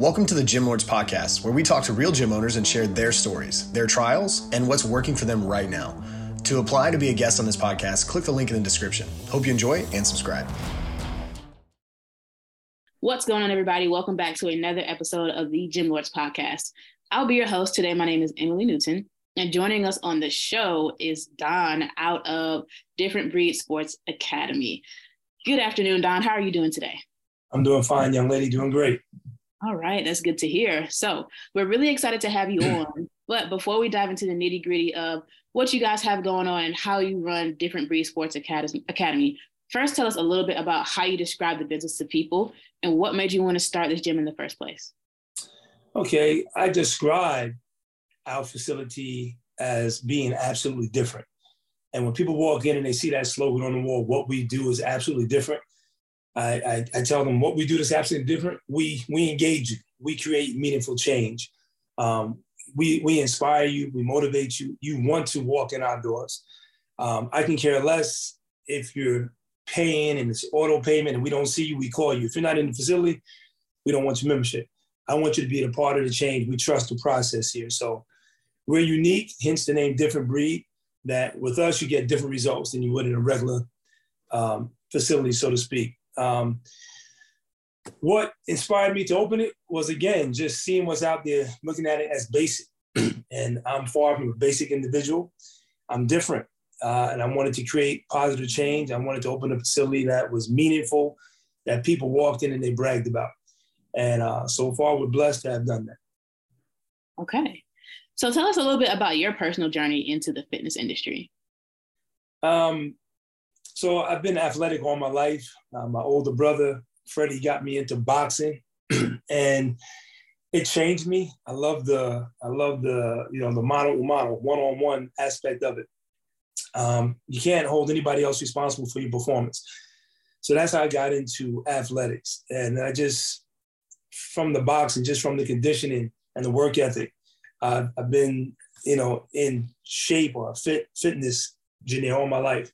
Welcome to the Gym Lords Podcast, where we talk to real gym owners and share their stories, their trials, and what's working for them right now. To apply to be a guest on this podcast, click the link in the description. Hope you enjoy and subscribe. What's going on, everybody? Welcome back to another episode of the Gym Lords Podcast. I'll be your host today. My name is Emily Newton, and joining us on the show is Don out of Different Breed Sports Academy. Good afternoon, Don. How are you doing today? I'm doing fine, young lady. Doing great. All right, that's good to hear. So we're really excited to have you on. But before we dive into the nitty gritty of what you guys have going on and how you run Different Breed Sports Academy, first tell us a little bit about how you describe the business to people and what made you want to start this gym in the first place. Okay, I describe our facility as being absolutely different. And when people walk in and they see that slogan on the wall, what we do is absolutely different. I, I, I, tell them what we do is absolutely different. We we engage you. We create meaningful change. Um, we we inspire you. We motivate you. You want to walk in our doors. Um, I can care less if you're paying and it's auto payment and we don't see you. We call you. If you're not in the facility, we don't want your membership. I want you to be a part of the change. We trust the process here. So we're unique, hence the name Different Breed. That with us you get different results than you would in a regular um, facility, so to speak. Um, what inspired me to open it was again just seeing what's out there, looking at it as basic. and I'm far from a basic individual. I'm different, uh, and I wanted to create positive change. I wanted to open a facility that was meaningful, that people walked in and they bragged about. And uh, so far, we're blessed to have done that. Okay. So tell us a little bit about your personal journey into the fitness industry. Um, so I've been athletic all my life. Uh, my older brother, Freddie, got me into boxing, and it changed me. I love the I love the you know the mano mano one on one aspect of it. Um, you can't hold anybody else responsible for your performance. So that's how I got into athletics, and I just from the boxing, just from the conditioning and the work ethic, uh, I've been you know in shape or fit fitness journey all my life.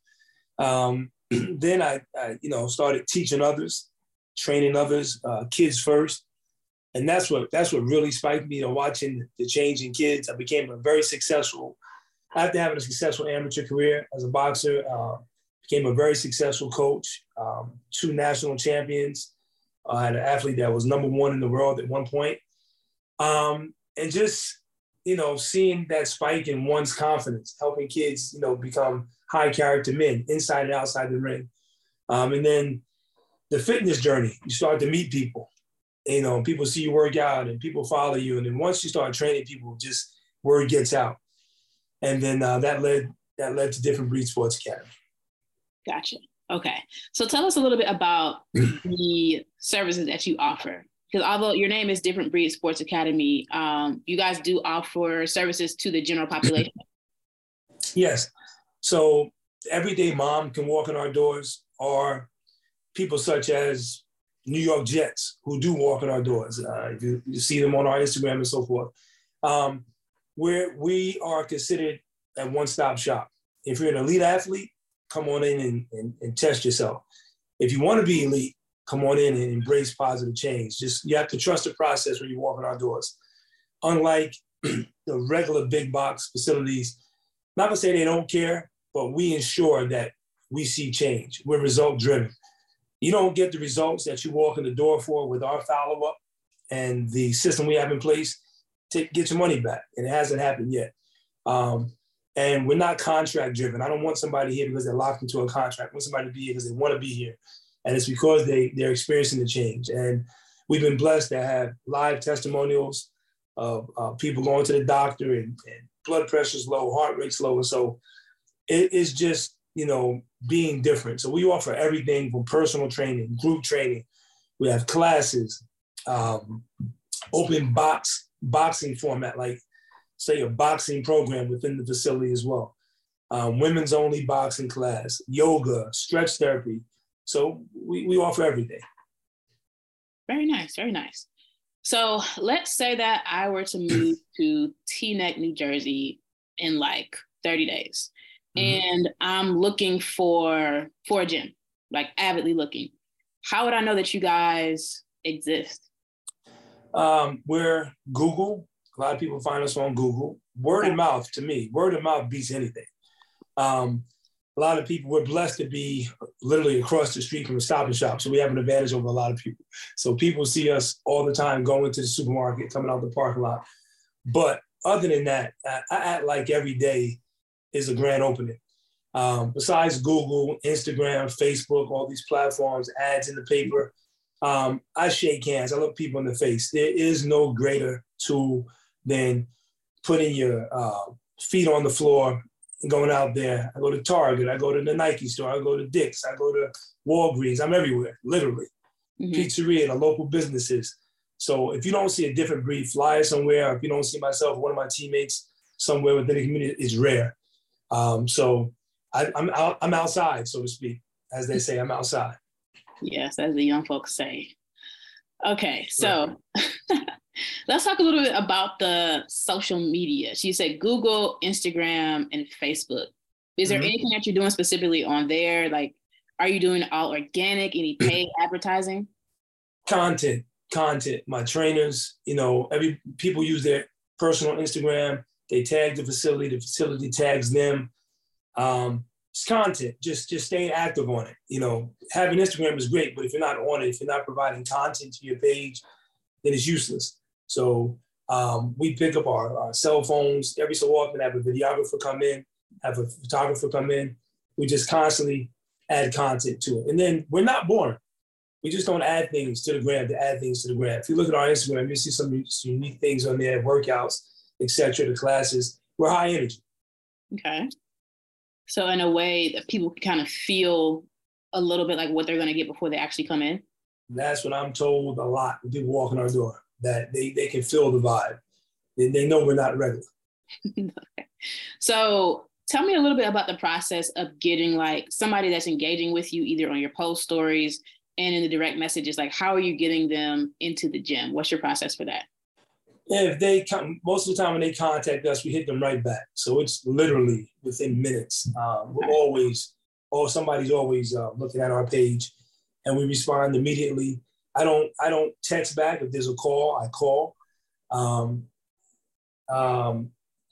Um, then I, I, you know, started teaching others, training others, uh, kids first, and that's what that's what really spiked me. You know, watching the change in kids, I became a very successful. After having a successful amateur career as a boxer, uh, became a very successful coach, um, two national champions. I had an athlete that was number one in the world at one point. Um, and just you know, seeing that spike in one's confidence, helping kids, you know, become high character men inside and outside the ring. Um, and then the fitness journey, you start to meet people. You know, people see you work out and people follow you. And then once you start training people, just word gets out. And then uh, that led that led to different breed sports academy. Gotcha. Okay. So tell us a little bit about the services that you offer because although your name is Different Breed Sports Academy, um, you guys do offer services to the general population. Yes. So everyday mom can walk in our doors, or people such as New York Jets who do walk in our doors. Uh, you, you, see them on our Instagram and so forth. Um, where we are considered a one-stop shop. If you're an elite athlete, come on in and, and, and test yourself. If you want to be elite, come on in and embrace positive change. Just you have to trust the process when you walk in our doors. Unlike the regular big box facilities, not to say they don't care, but we ensure that we see change. We're result driven. You don't get the results that you walk in the door for with our follow up and the system we have in place. to get your money back, and it hasn't happened yet. Um, and we're not contract driven. I don't want somebody here because they're locked into a contract. I want somebody to be here because they want to be here and it's because they they're experiencing the change. And we've been blessed to have live testimonials of uh, people going to the doctor and, and blood pressure's low, heart rate's low, and so it is just you know being different. So we offer everything from personal training, group training. We have classes, um, open box boxing format, like say a boxing program within the facility as well. Um, women's only boxing class, yoga, stretch therapy, so we, we offer everything. Very nice, very nice. So let's say that I were to move to Teaneck, New Jersey in like 30 days. Mm-hmm. And I'm looking for for a gym, like avidly looking. How would I know that you guys exist? Um, we're Google. A lot of people find us on Google. Word of mouth to me, word of mouth beats anything. Um, a lot of people, we're blessed to be literally across the street from a stop and shop. So we have an advantage over a lot of people. So people see us all the time going to the supermarket, coming out the parking lot. But other than that, I, I act like every day is a grand opening. Um, besides Google, Instagram, Facebook, all these platforms, ads in the paper, um, I shake hands. I look people in the face. There is no greater tool than putting your uh, feet on the floor going out there. I go to Target, I go to the Nike store, I go to Dick's, I go to Walgreens. I'm everywhere, literally. Mm-hmm. Pizzeria, the local businesses. So if you don't see a different breed flyer somewhere, if you don't see myself, one of my teammates somewhere within the community, it's rare. Um, so I, I'm out, I'm outside, so to speak, as they say, I'm outside. Yes, as the young folks say. Okay, so let's talk a little bit about the social media. So you said Google, Instagram, and Facebook. Is there mm-hmm. anything that you're doing specifically on there? Like, are you doing all organic, any paid advertising? Content, content. My trainers, you know, every people use their personal Instagram. They tag the facility. The facility tags them. Um, it's content. Just just staying active on it. You know, having Instagram is great, but if you're not on it, if you're not providing content to your page, then it's useless. So um, we pick up our, our, cell phones every so often, have a videographer come in, have a photographer come in. We just constantly add content to it. And then we're not boring. We just don't add things to the gram to add things to the gram. If you look at our Instagram, you see some unique things on there, workouts, etc. the classes. We're high energy. Okay. So in a way that people can kind of feel a little bit like what they're going to get before they actually come in. That's what I'm told a lot when people walk in our door that they, they can feel the vibe. They, they know we're not regular. okay. So tell me a little bit about the process of getting like somebody that's engaging with you either on your post stories and in the direct messages. Like, how are you getting them into the gym? What's your process for that? If they come, most of the time when they contact us, we hit them right back. So it's literally within minutes. Um, we're always, or somebody's always uh, looking at our page, and we respond immediately. I don't, I don't text back if there's a call. I call, um, um,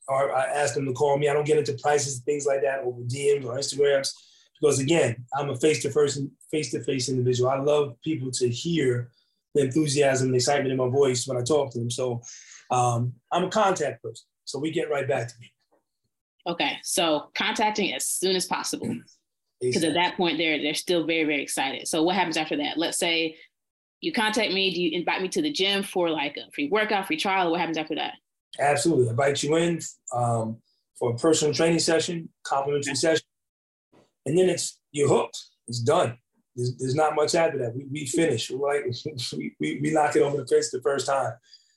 or I ask them to call me. I don't get into prices, things like that, over DMs or Instagrams, because again, I'm a face-to-face, face-to-face individual. I love people to hear the enthusiasm and excitement in my voice when I talk to them. So um, I'm a contact person. So we get right back to me. Okay. So contacting as soon as possible. Because at that point they're they're still very, very excited. So what happens after that? Let's say you contact me, do you invite me to the gym for like a free workout, free trial? What happens after that? Absolutely. I invite you in um, for a personal training session, complimentary session. And then it's you're hooked. It's done. There's, there's not much after that. We, we finish. We're like we, we, we knock it over the face the first time.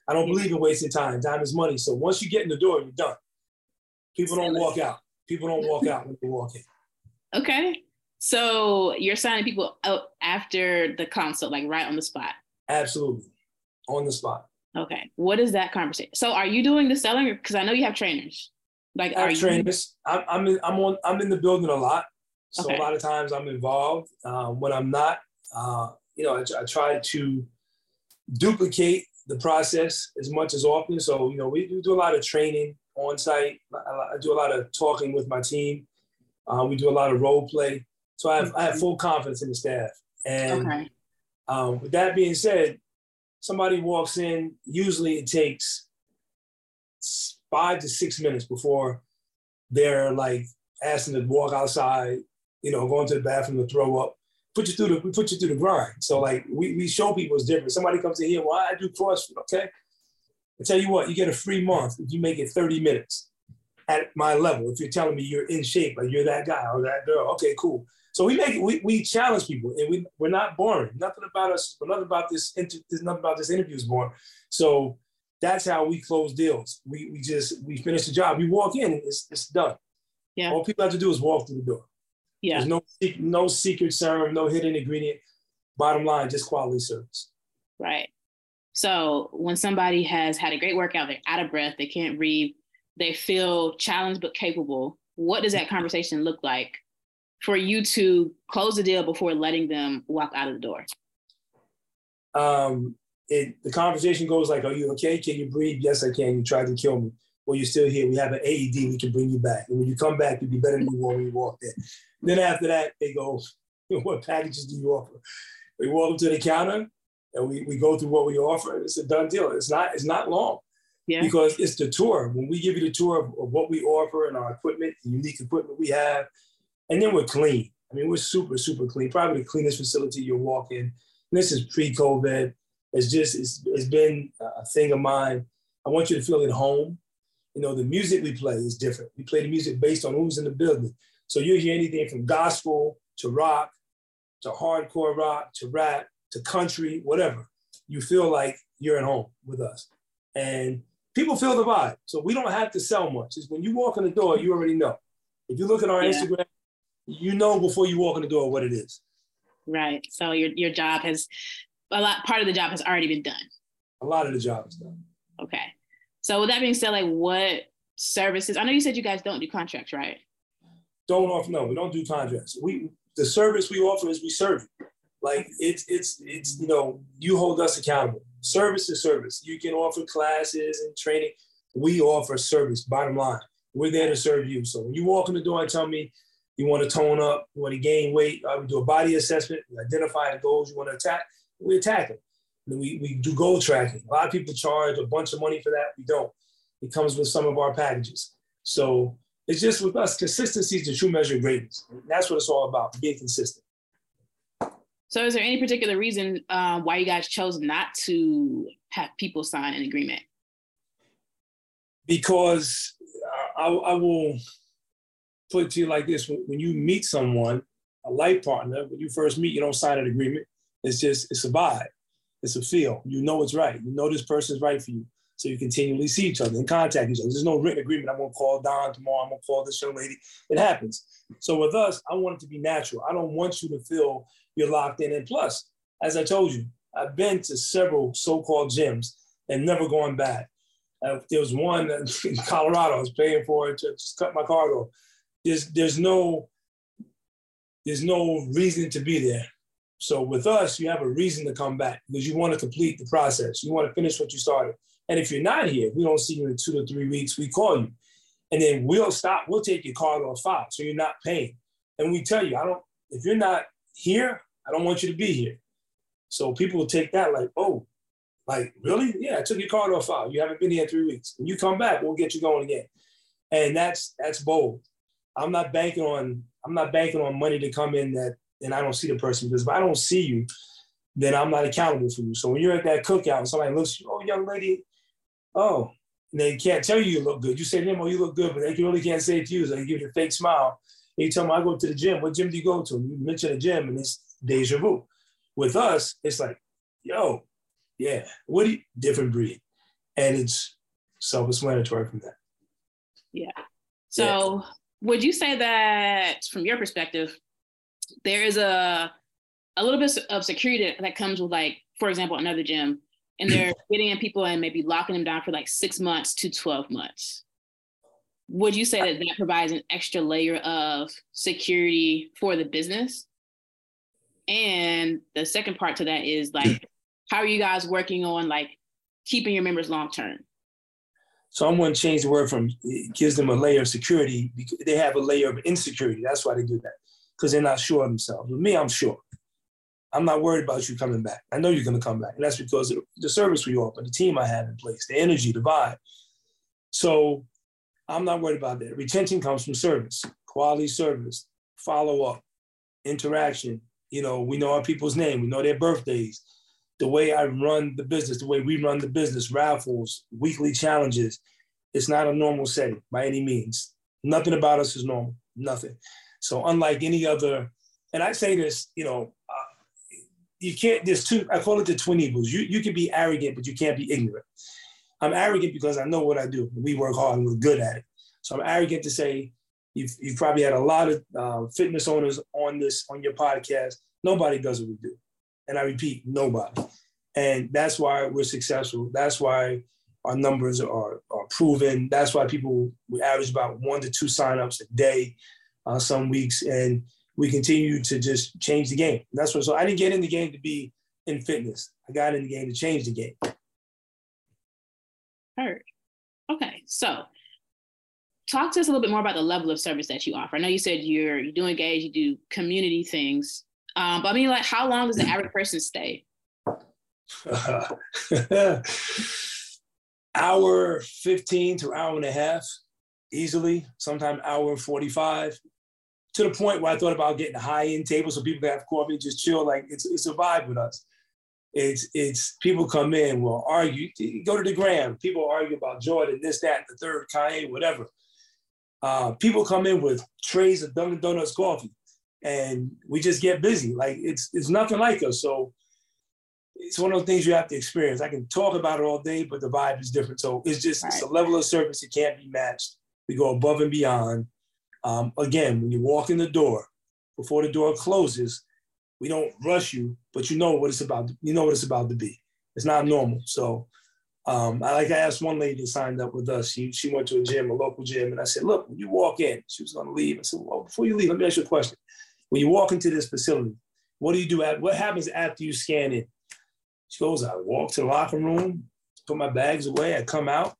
I don't believe in wasting time. Time is money. So once you get in the door, you're done. People don't walk out. People don't walk out when they walk in. Okay. So you're signing people out after the consult, like right on the spot. Absolutely. On the spot. Okay. What is that conversation? So are you doing the selling because I know you have trainers. Like I have trainers. You... I'm I'm in, I'm on I'm in the building a lot. So okay. a lot of times I'm involved. Um, when I'm not, uh, you know, I, I try to duplicate the process as much as often. So, you know, we, we do a lot of training on site. I, I, do a lot of talking with my team. Uh, we do a lot of role play. So I have, I have full confidence in the staff. And okay. um, with that being said, somebody walks in, usually it takes five to six minutes before they're like asking to walk outside, you know, going to the bathroom to throw up put you through the we put you through the grind. So like we, we show people it's different. Somebody comes in here, well, I do CrossFit, okay? I tell you what, you get a free month if you make it 30 minutes at my level. If you're telling me you're in shape, like you're that guy or that girl, okay, cool. So we make we, we challenge people and we we're not boring. Nothing about us, nothing about this there's nothing about this interview is boring. So that's how we close deals. We we just we finish the job. We walk in, it's it's done. Yeah. All people have to do is walk through the door. Yeah. There's no no secret serum, no hidden ingredient. Bottom line, just quality service. Right. So when somebody has had a great workout, they're out of breath, they can't breathe, they feel challenged but capable. What does that conversation look like for you to close the deal before letting them walk out of the door? Um, it, the conversation goes like, "Are you okay? Can you breathe? Yes, I can. You tried to kill me. Well, you're still here. We have an AED. We can bring you back. And when you come back, you'll be better than you were when you walked in." Then after that, they go, "What packages do you offer?" We walk them to the counter, and we, we go through what we offer. And it's a done deal. It's not it's not long. Yeah. Because it's the tour. When we give you the tour of, of what we offer and our equipment, the unique equipment we have, and then we're clean. I mean, we're super, super clean. Probably the cleanest facility you'll walk in. And this is pre-COVID. It's just, it's, it's been a thing of mine. I want you to feel at home. You know, the music we play is different. We play the music based on who's in the building. So you hear anything from gospel to rock to hardcore rock to rap to country, whatever. You feel like you're at home with us. And people feel the vibe. So we don't have to sell much. It's when you walk in the door, you already know. If you look at our yeah. Instagram, you know before you walk in the door what it is. Right. So your your job has a lot part of the job has already been done. A lot of the job is done. Okay. So with that being said, like what services? I know you said you guys don't do contracts, right? Don't offer no, we don't do contracts. We the service we offer is we serve you. Like it's it's it's you know, you hold us accountable. Service is service. You can offer classes and training. We offer service, bottom line. We're there to serve you. So when you walk in the door and tell me you want to tone up, you want to gain weight, uh, we do a body assessment, identify the goals you want to attack, we attack them. We, we do goal tracking. A lot of people charge a bunch of money for that. We don't. It comes with some of our packages. So it's just with us, consistency is the true measure of greatness. That's what it's all about, being consistent. So, is there any particular reason uh, why you guys chose not to have people sign an agreement? Because I, I will put it to you like this: when you meet someone, a life partner, when you first meet, you don't sign an agreement. It's just it's a vibe, it's a feel. You know it's right. You know this person's right for you. So you continually see each other and contact each other. There's no written agreement. I'm gonna call Don tomorrow. I'm gonna call this young lady. It happens. So with us, I want it to be natural. I don't want you to feel you're locked in. And plus, as I told you, I've been to several so-called gyms and never going back. Uh, there was one in Colorado. I was paying for it to just cut my card off. There's there's no there's no reason to be there. So with us, you have a reason to come back because you want to complete the process. You want to finish what you started. And if you're not here, we don't see you in two to three weeks. We call you, and then we'll stop. We'll take your card off file, so you're not paying. And we tell you, I don't. If you're not here, I don't want you to be here. So people will take that like, oh, like really? Yeah, I took your card off file. You haven't been here three weeks. When you come back, we'll get you going again. And that's that's bold. I'm not banking on I'm not banking on money to come in that and I don't see the person because if I don't see you, then I'm not accountable for you. So when you're at that cookout and somebody looks, you, oh, young lady, oh, and they can't tell you you look good. You say to them, oh, you look good, but they really can't say it to you. So they give you a fake smile. And you tell them, I go to the gym. What gym do you go to? You mention a gym, and it's deja vu. With us, it's like, yo, yeah, what do you, different breed. And it's self-explanatory from that. Yeah. So yeah. would you say that from your perspective, there is a a little bit of security that comes with like, for example, another gym, and they're getting in people and maybe locking them down for like six months to 12 months. Would you say that that provides an extra layer of security for the business? And the second part to that is like, how are you guys working on like keeping your members long term? So I'm going to change the word from it gives them a layer of security. Because they have a layer of insecurity. That's why they do that because they're not sure of themselves. With me, I'm sure. I'm not worried about you coming back. I know you're going to come back, and that's because of the service we offer, the team I have in place, the energy, the vibe. So I'm not worried about that. Retention comes from service, quality service, follow up, interaction, you know, we know our people's name, we know their birthdays. The way I run the business, the way we run the business, raffles, weekly challenges, it's not a normal setting by any means. Nothing about us is normal, nothing. So unlike any other, and I say this, you know, uh, you can't. There's two. I call it the twin evils. You you can be arrogant, but you can't be ignorant. I'm arrogant because I know what I do. We work hard and we're good at it. So I'm arrogant to say You've, you've probably had a lot of uh, fitness owners on this on your podcast. Nobody does what we do, and I repeat, nobody. And that's why we're successful. That's why our numbers are, are proven. That's why people we average about one to two signups a day, uh, some weeks, and we continue to just change the game. That's what. So I didn't get in the game to be in fitness. I got in the game to change the game. Heard. Okay, so talk to us a little bit more about the level of service that you offer. I know you said you're you do engage, you do community things, um, but I mean, like, how long does the average person stay? hour 15 to hour and a half, easily, sometimes hour 45. To the point where I thought about getting a high-end table so people can have coffee and just chill. Like it's it's a vibe with us. It's it's people come in, will argue, go to the gram. People argue about Jordan, this, that, the third, Kanye, whatever. Uh, people come in with trays of Dunkin' Donuts coffee, and we just get busy. Like it's it's nothing like us. So it's one of those things you have to experience. I can talk about it all day, but the vibe is different. So it's just right. it's a level of service that can't be matched. We go above and beyond. Um, again, when you walk in the door, before the door closes, we don't rush you, but you know what it's about. You know what it's about to be. It's not normal. So um, I like I asked one lady signed up with us. She she went to a gym, a local gym, and I said, look, when you walk in, she was going to leave. I said, well, before you leave, let me ask you a question. When you walk into this facility, what do you do? At, what happens after you scan in? She goes, I walk to the locker room, put my bags away, I come out,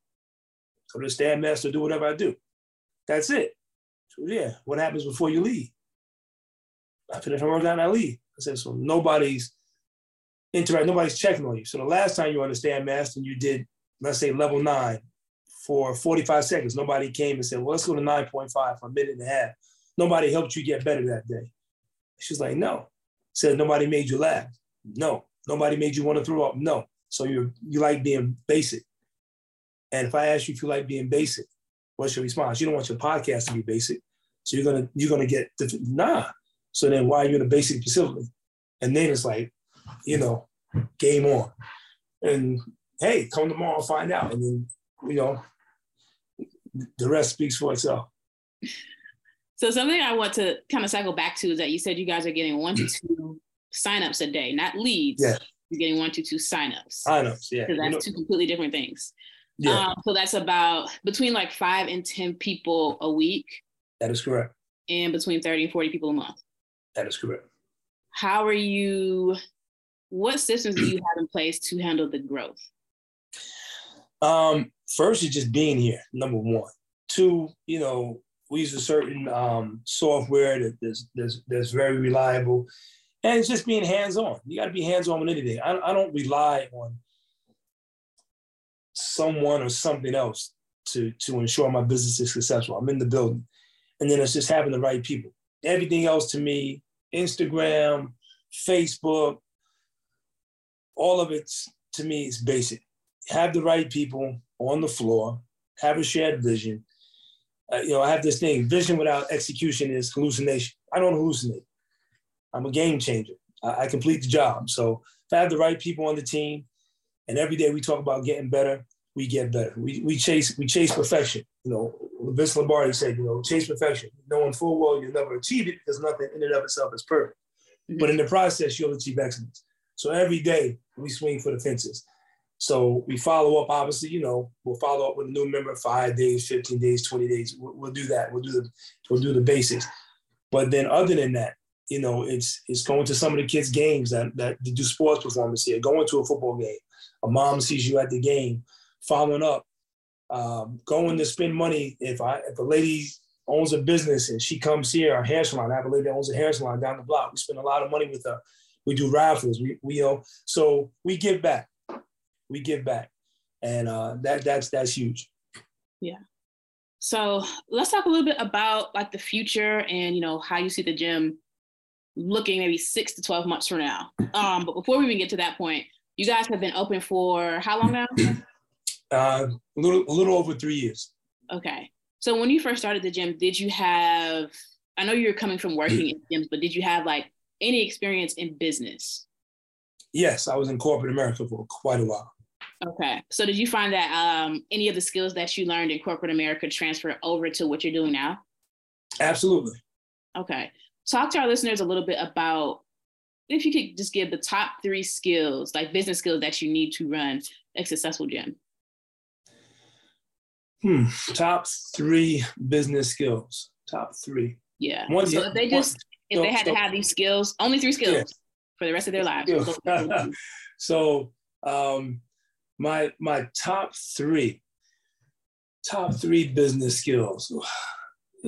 go to the Stairmaster, do whatever I do. That's it. Yeah, what happens before you leave? I finish my workout and I leave. I said, so nobody's interact, nobody's checking on you. So the last time you were on and you did, let's say level nine for 45 seconds, nobody came and said, well, let's go to 9.5 for a minute and a half. Nobody helped you get better that day. She's like, no. Said nobody made you laugh. No. Nobody made you want to throw up. No. So you you like being basic. And if I ask you if you like being basic, what's your response? You don't want your podcast to be basic. So you're gonna you're gonna get the, nah. So then why are you in a basic facility? And then it's like, you know, game on. And hey, come tomorrow and find out. And then, you know, the rest speaks for itself. So something I want to kind of cycle back to is that you said you guys are getting one to two signups a day, not leads. Yeah. You're getting one to two signups. Signups, yeah. Because that's you know, two completely different things. Yeah. Um, so that's about between like five and 10 people a week. That is correct. And between 30 and 40 people a month. That is correct. How are you, what systems do you have in place to handle the growth? Um, first is just being here, number one. Two, you know, we use a certain um, software that that's, that's, that's very reliable and it's just being hands on. You got to be hands on with anything. I, I don't rely on someone or something else to to ensure my business is successful. I'm in the building, and then it's just having the right people. Everything else to me, Instagram, Facebook, all of it to me is basic. Have the right people on the floor. Have a shared vision. Uh, you know, I have this thing: vision without execution is hallucination. I don't hallucinate. I'm a game changer. I, I complete the job. So if I have the right people on the team, and every day we talk about getting better, we get better. We, we chase we chase perfection. You know, Vince Lombardi said, you know, chase perfection, knowing full well you'll never achieve it because nothing in and of itself is perfect. Mm-hmm. But in the process, you'll achieve excellence. So every day we swing for the fences. So we follow up. Obviously, you know, we'll follow up with a new member five days, fifteen days, twenty days. We'll, we'll do that. We'll do the we'll do the basics. But then, other than that, you know, it's it's going to some of the kids' games that that do sports performance here, going to a football game. A mom sees you at the game, following up, um, going to spend money. If I if a lady owns a business and she comes here, a hair salon, I have a lady that owns a hair salon down the block. We spend a lot of money with her. We do raffles. We we so we give back. We give back, and uh, that that's that's huge. Yeah. So let's talk a little bit about like the future and you know how you see the gym looking maybe six to 12 months from now. Um, but before we even get to that point, you guys have been open for how long now? Uh, a little, a little over three years. Okay. So when you first started the gym, did you have, I know you were coming from working in gyms, but did you have like any experience in business? Yes, I was in corporate America for quite a while. Okay. So did you find that um, any of the skills that you learned in corporate America transfer over to what you're doing now? Absolutely. Okay talk to our listeners a little bit about if you could just give the top three skills, like business skills that you need to run a successful gym. Hmm. Top three business skills. Top three. Yeah. One, so if they just if they had to have these skills, only three skills yeah. for the rest of their lives. so um, my my top three, top three business skills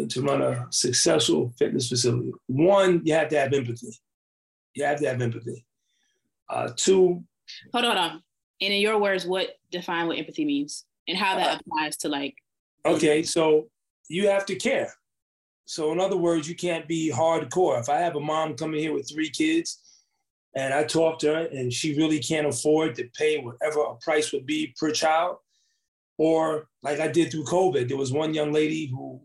to run a successful fitness facility. One, you have to have empathy. You have to have empathy. Uh, two. Hold on, hold on. And in your words, what define what empathy means and how that uh, applies to like. Okay, so you have to care. So in other words, you can't be hardcore. If I have a mom coming here with three kids, and I talk to her, and she really can't afford to pay whatever a price would be per child, or like I did through COVID, there was one young lady who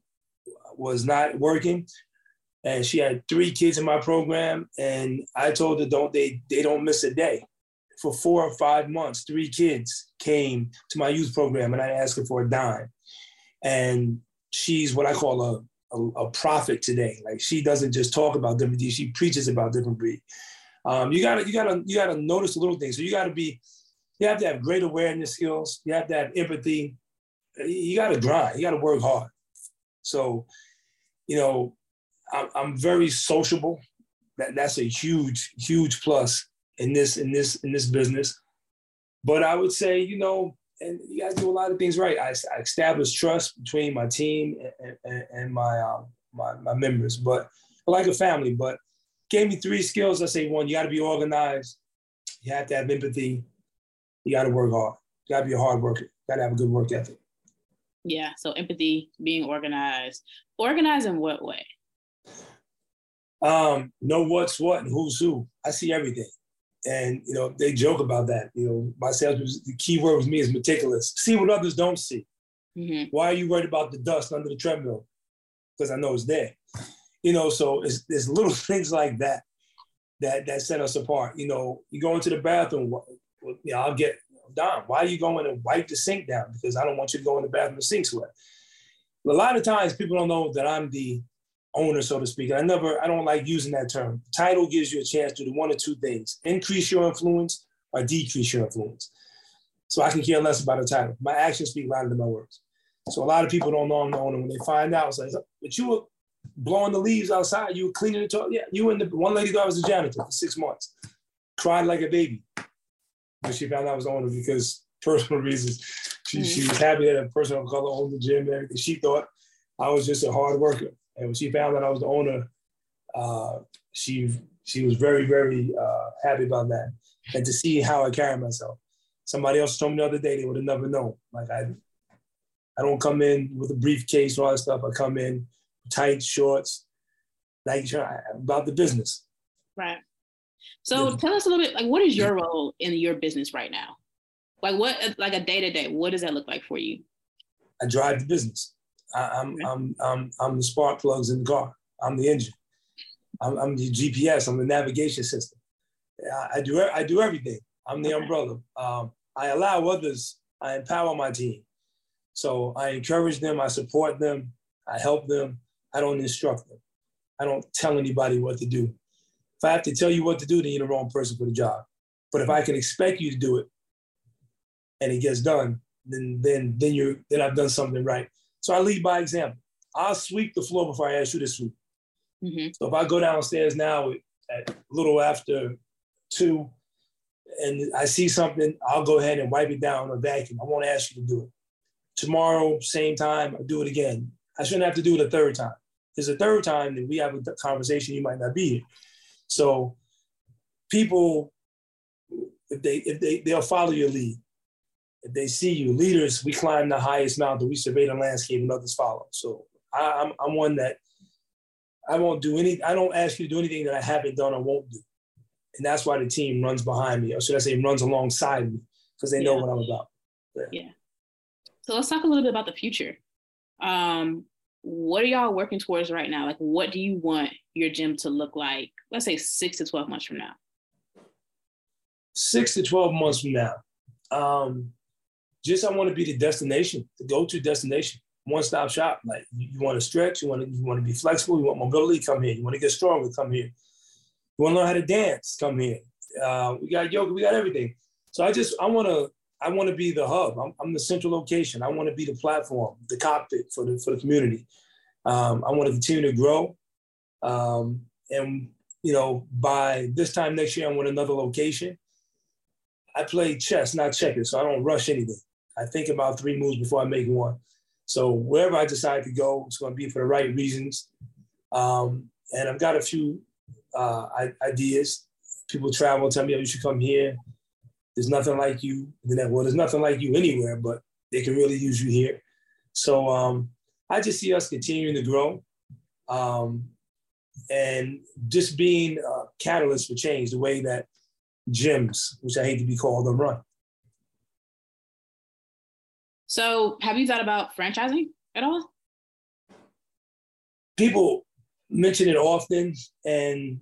was not working, and she had three kids in my program, and I told her don't they they don't miss a day. For four or five months, three kids came to my youth program, and I asked her for a dime, and she's what I call a a, a prophet today. Like she doesn't just talk about different things; she preaches about different breed. Um, you gotta you gotta you gotta notice the little things. So you gotta be you have to have great awareness skills. You have to have empathy. You gotta grind. You gotta work hard. So, you know, I'm, I'm very sociable. That that's a huge huge plus in this in this in this business. But I would say, you know, and you guys do a lot of things right. I, I established trust between my team and, and, and my, um, my, my members, but like a family. But gave me three skills. I say one, you got to be organized. You have to have empathy. You got to work hard. You got to be a hard worker. You got to have a good work ethic. Yeah. So empathy, being organized. Organized in what way? Um, know what's what and who's who. I see everything. And you know, they joke about that. You know, my sales the key word with me is meticulous. See what others don't see. Mm-hmm. Why are you worried about the dust under the treadmill? Because I know it's there. You know, so it's, it's little things like that that that set us apart. You know, you go into the bathroom. You know, I'll get Don. Why are you going to wipe the sink down? Because I don't want you to go in the bathroom. The sink's wet. A lot of times, people don't know that I'm the owner, so to speak. I never, I don't like using that term. Title gives you a chance to do one or two things: increase your influence or decrease your influence. So I can care less about a title. My actions speak louder than my words. So a lot of people don't know I'm the owner. When they find out, it's like, but you were blowing the leaves outside. You were cleaning the toilet. Yeah, you and the one lady thought I was a janitor for six months. Cried like a baby. But she found out I was the owner because personal reasons. She, mm-hmm. she was happy that a person of color owned the gym and everything. She thought I was just a hard worker. And when she found that I was the owner, uh, she she was very very uh, happy about that, and to see how I carry myself. Somebody else told me the other day they would have never known. Like I, I don't come in with a briefcase or all that stuff. I come in tight shorts, like about the business. Right. So tell us a little bit, like, what is your role in your business right now? Like, what, like a day to day, what does that look like for you? I drive the business. I, am I'm, I'm, I'm the spark plugs in the car. I'm the engine. I'm, I'm the GPS. I'm the navigation system. I, I do I do everything. I'm the umbrella. Um, I allow others. I empower my team. So I encourage them. I support them. I help them. I don't instruct them. I don't tell anybody what to do. If I have to tell you what to do, then you're the wrong person for the job. But if I can expect you to do it, and it gets done, then then then you're then I've done something right. So I lead by example. I'll sweep the floor before I ask you to sweep. Mm-hmm. So if I go downstairs now at a little after two and I see something, I'll go ahead and wipe it down or vacuum. I won't ask you to do it. Tomorrow, same time, I'll do it again. I shouldn't have to do it a third time. Because a third time, that we have a conversation, you might not be here. So people, if they if they they'll follow your lead if they see you, leaders, we climb the highest mountain, we survey the landscape, and others follow. So I, I'm, I'm one that I won't do any, I don't ask you to do anything that I haven't done or won't do. And that's why the team runs behind me, or should I say, runs alongside me, because they know yeah. what I'm about. Yeah. yeah. So let's talk a little bit about the future. Um, what are y'all working towards right now? Like, what do you want your gym to look like, let's say six to 12 months from now? Six to 12 months from now. Um, just I want to be the destination, the go-to destination, one-stop shop. Like you, you want to stretch, you want to you want to be flexible, you want mobility, come here. You want to get stronger, come here. You want to learn how to dance, come here. Uh, we got yoga, we got everything. So I just I want to I want to be the hub. I'm, I'm, the central location. I want to be the platform, the cockpit for the for the community. Um, I want to continue to grow, um, and you know, by this time next year, I want another location. I play chess, not checkers, so I don't rush anything. I think about three moves before I make one. So wherever I decide to go, it's going to be for the right reasons. Um, and I've got a few uh, ideas. People travel tell me, oh, you should come here. There's nothing like you. Well, there's nothing like you anywhere, but they can really use you here. So um, I just see us continuing to grow um, and just being a catalyst for change, the way that gyms, which I hate to be called, them run. So, have you thought about franchising at all? People mention it often, and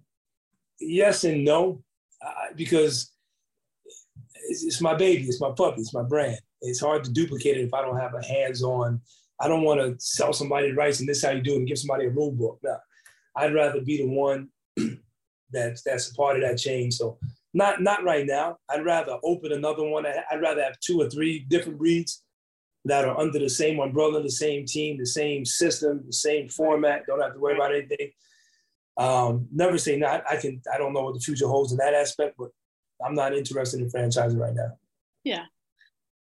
yes and no, uh, because it's, it's, my baby, it's my puppy, it's my brand. It's hard to duplicate it if I don't have a hands-on. I don't want to sell somebody rice and this how you do it and give somebody a rule book. No, I'd rather be the one that's that's a part of that chain. So not not right now. I'd rather open another one. I'd rather have two or three different breeds that are under the same umbrella, the same team, the same system, the same format. Don't have to worry about anything. Um, never say not. I can. I don't know what the future holds in that aspect, but I'm not interested in franchising right now. Yeah.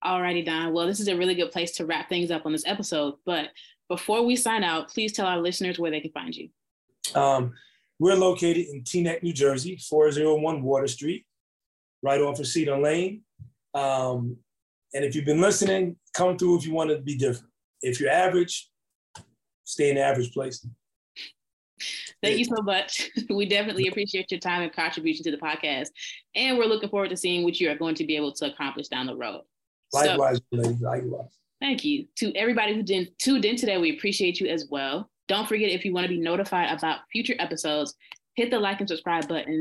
Alrighty, Don. Well, this is a really good place to wrap things up on this episode. But before we sign out, please tell our listeners where they can find you. Um, we're located in Teaneck, New Jersey, 401 Water Street, right off of Cedar Lane. Um, and if you've been listening, come through if you want to be different. If you're average, stay in the average place. Thank you so much. We definitely appreciate your time and contribution to the podcast. And we're looking forward to seeing what you are going to be able to accomplish down the road. Likewise, so, ladies, likewise. Thank you. To everybody who did, tuned in today, we appreciate you as well. Don't forget if you want to be notified about future episodes, hit the like and subscribe button,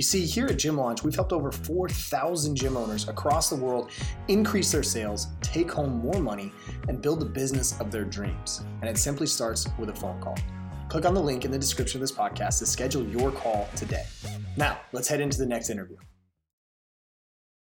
You see, here at Gym Launch, we've helped over 4,000 gym owners across the world increase their sales, take home more money, and build the business of their dreams. And it simply starts with a phone call. Click on the link in the description of this podcast to schedule your call today. Now, let's head into the next interview.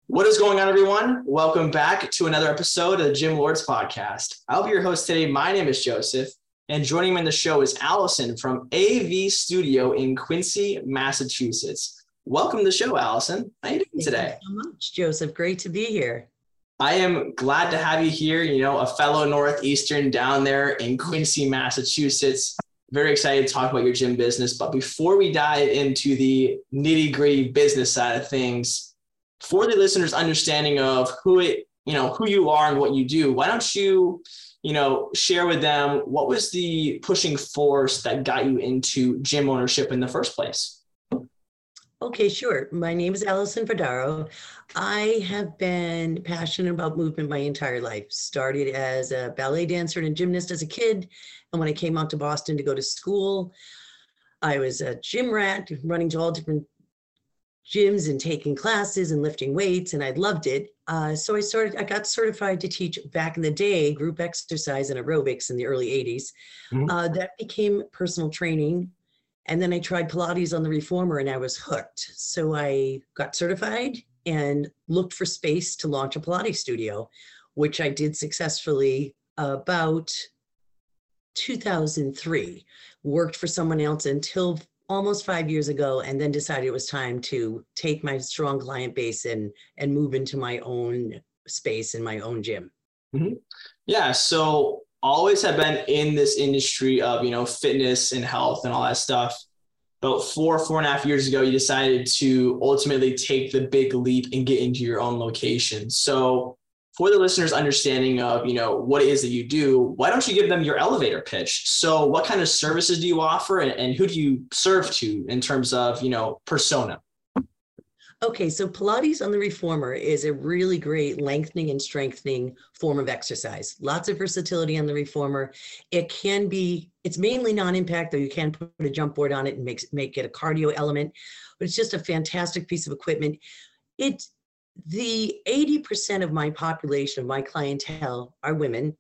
What is going on, everyone? Welcome back to another episode of the Gym Lords podcast. I'll be your host today. My name is Joseph, and joining me in the show is Alison from AV Studio in Quincy, Massachusetts. Welcome to the show, Alison. How are you doing today? Thank you so much, Joseph. Great to be here. I am glad to have you here. You know, a fellow Northeastern down there in Quincy, Massachusetts very excited to talk about your gym business. But before we dive into the nitty gritty business side of things, for the listeners' understanding of who it, you know, who you are and what you do, why don't you, you know, share with them what was the pushing force that got you into gym ownership in the first place? Okay, sure. My name is Alison Vardaro. I have been passionate about movement my entire life. Started as a ballet dancer and a gymnast as a kid. And when I came out to Boston to go to school, I was a gym rat, running to all different gyms and taking classes and lifting weights, and I loved it. Uh, so I started, I got certified to teach back in the day group exercise and aerobics in the early 80s. Mm-hmm. Uh, that became personal training and then I tried Pilates on the reformer and I was hooked. So I got certified and looked for space to launch a Pilates studio, which I did successfully about 2003. Worked for someone else until almost five years ago and then decided it was time to take my strong client base and and move into my own space in my own gym mm-hmm. yeah so always have been in this industry of you know fitness and health and all that stuff. About four four and a half years ago you decided to ultimately take the big leap and get into your own location. So for the listeners understanding of you know what it is that you do why don't you give them your elevator pitch? So what kind of services do you offer and, and who do you serve to in terms of you know persona Okay, so Pilates on the Reformer is a really great lengthening and strengthening form of exercise. Lots of versatility on the Reformer. It can be, it's mainly non-impact, though you can put a jump board on it and make, make it a cardio element, but it's just a fantastic piece of equipment. It the 80% of my population, of my clientele, are women.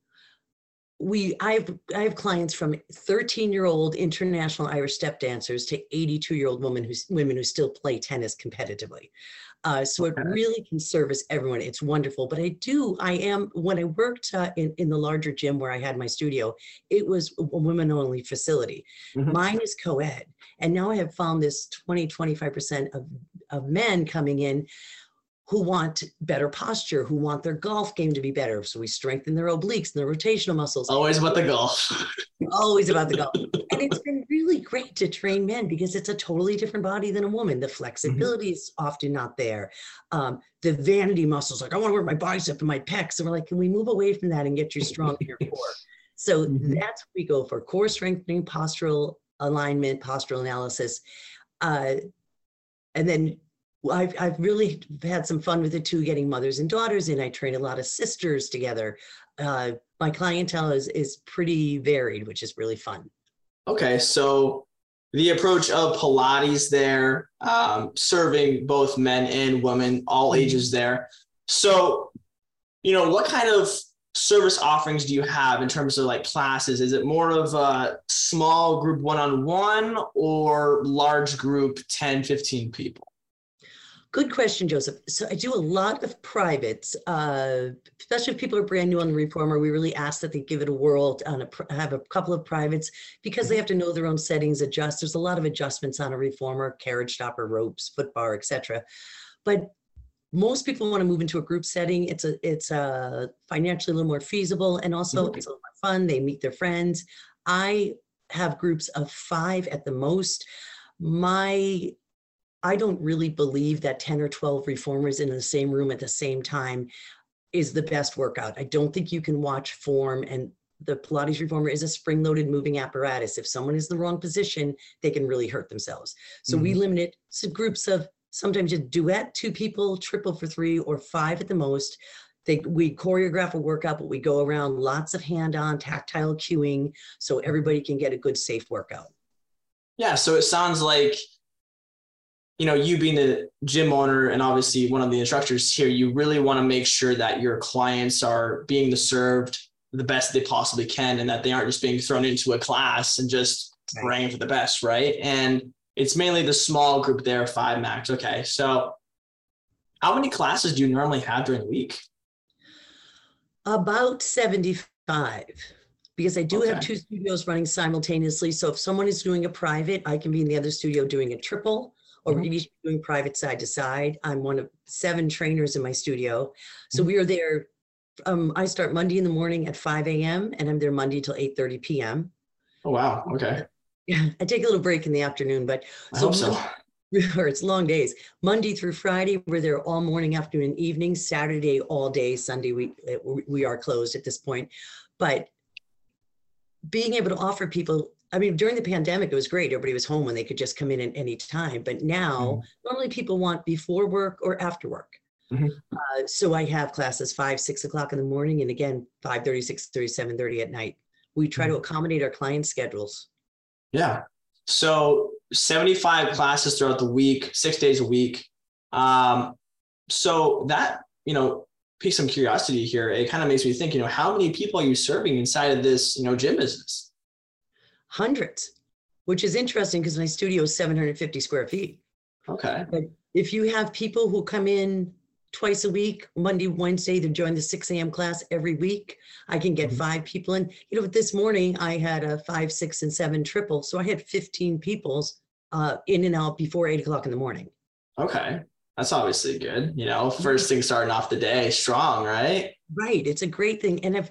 We, I have, I have clients from 13 year old international Irish step dancers to 82 year old women who, women who still play tennis competitively. Uh, so it really can service everyone. It's wonderful. But I do, I am, when I worked uh, in, in the larger gym where I had my studio, it was a women only facility. Mhm. Mine is co ed. And now I have found this 20, 25% of, of men coming in who want better posture, who want their golf game to be better. So we strengthen their obliques and their rotational muscles Always about the golf. always about the golf. And it's been really great to train men because it's a totally different body than a woman. The flexibility is often not there. Um, the vanity muscles, like I want to work my bicep and my pecs. And we're like, can we move away from that and get you strong in your core? So Mhm. that's what we go for core strengthening, postural alignment, postural analysis. Uh, and then I've, I've really had some fun with it too, getting mothers and daughters in. I train a lot of sisters together. Uh, my clientele is, is pretty varied, which is really fun. Okay, so the approach of Pilates there, um, serving both men and women, all Mhm. ages there. So, you know, what kind of service offerings do you have in terms of like classes? Is it more of a small group one on one or large group 10, 15 people? Good question, Joseph. So I do a lot of privates, uh, especially if people are brand new on the reformer. We really ask that they give it a whirl on a have a couple of privates because they have to know their own settings, adjust. There's a lot of adjustments on a reformer, carriage stopper, ropes, foot bar, etc. But most people want to move into a group setting. It's a it's a financially a little more feasible, and also Mhm. it's a little more fun. They meet their friends. I have groups of five at the most. My I don't really believe that 10 or 12 reformers in the same room at the same time is the best workout. I don't think you can watch form and the Pilates reformer is a spring loaded moving apparatus. If someone is in the wrong position, they can really hurt themselves. So we limit it to groups of sometimes just duet, two people, triple for three, or five at the most. They, we choreograph a workout, but we go around lots of hand on tactile cueing so everybody can get a good, safe workout. Yeah, so it sounds like you know, you being the gym owner and obviously one of the instructors here, you really want to make sure that your clients are being served the best they possibly can and that they aren't just being thrown into a class and just Right. praying for the best, right? And it's mainly the small group there, five max. Okay. So how many classes do you normally have during the week? About 75, because I do have two studios running simultaneously. So if someone is doing a private, I can be in the other studio doing a triple, or we Mhm. can each be doing private side to side. I'm one of seven trainers in my studio. So Mhm. we are there. Um, I start Monday in the morning at 5 a.m. and I'm there Monday till 8:30 p.m. Oh, wow. Okay. Yeah, I take a little break in the afternoon, but I So hope so. Or it's long days. Monday through Friday, we're there all morning, afternoon, and evening. Saturday all day. Sunday we- we are closed at this point. But being able to offer people, I mean, during the pandemic, it was great. Everybody was home when they could just come in at any time. But now, normally people want before work or after work. Mhm. Uh, so I have classes five, six o'clock in the morning, and again, 5 6 7 at night. We try to accommodate our clients' schedules. Yeah. So 75 classes throughout the week, six days a week. Um, so that, you know, piece some curiosity here. It kind of makes me think, you know, how many people are you serving inside of this, you know, gym business? Hundreds, which is interesting because my studio is 750 square feet. Okay. If you have people who come in twice a week, Monday, Wednesday, they join the 6 a.m. class every week, I can get Mhm. five people in. You know, this morning I had a five, six, and seven triple. So I had 15 people's uh, in and out before eight o'clock in the morning. Okay. That's obviously good. You know, first thing starting off the day strong, right? Right. It's a great thing. And I've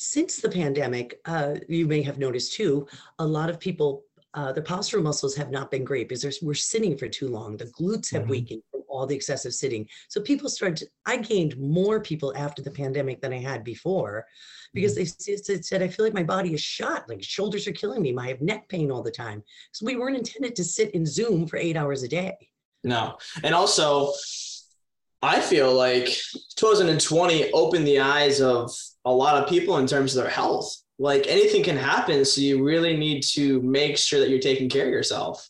since the pandemic, uh, you may have noticed too, a lot of people, uh, their postural muscles have not been great because we're sitting for too long. The glutes have Mhm. weakened from all the excessive sitting. So people started, to- I gained more people after the pandemic than I had before because they s- s- said, I feel like my body is shot, like shoulders are killing me. I have neck pain all the time. So we weren't intended to sit in Zoom for eight hours a day. No. And also, I feel like 2020 opened the eyes of a lot of people in terms of their health. Like anything can happen. So you really need to make sure that you're taking care of yourself.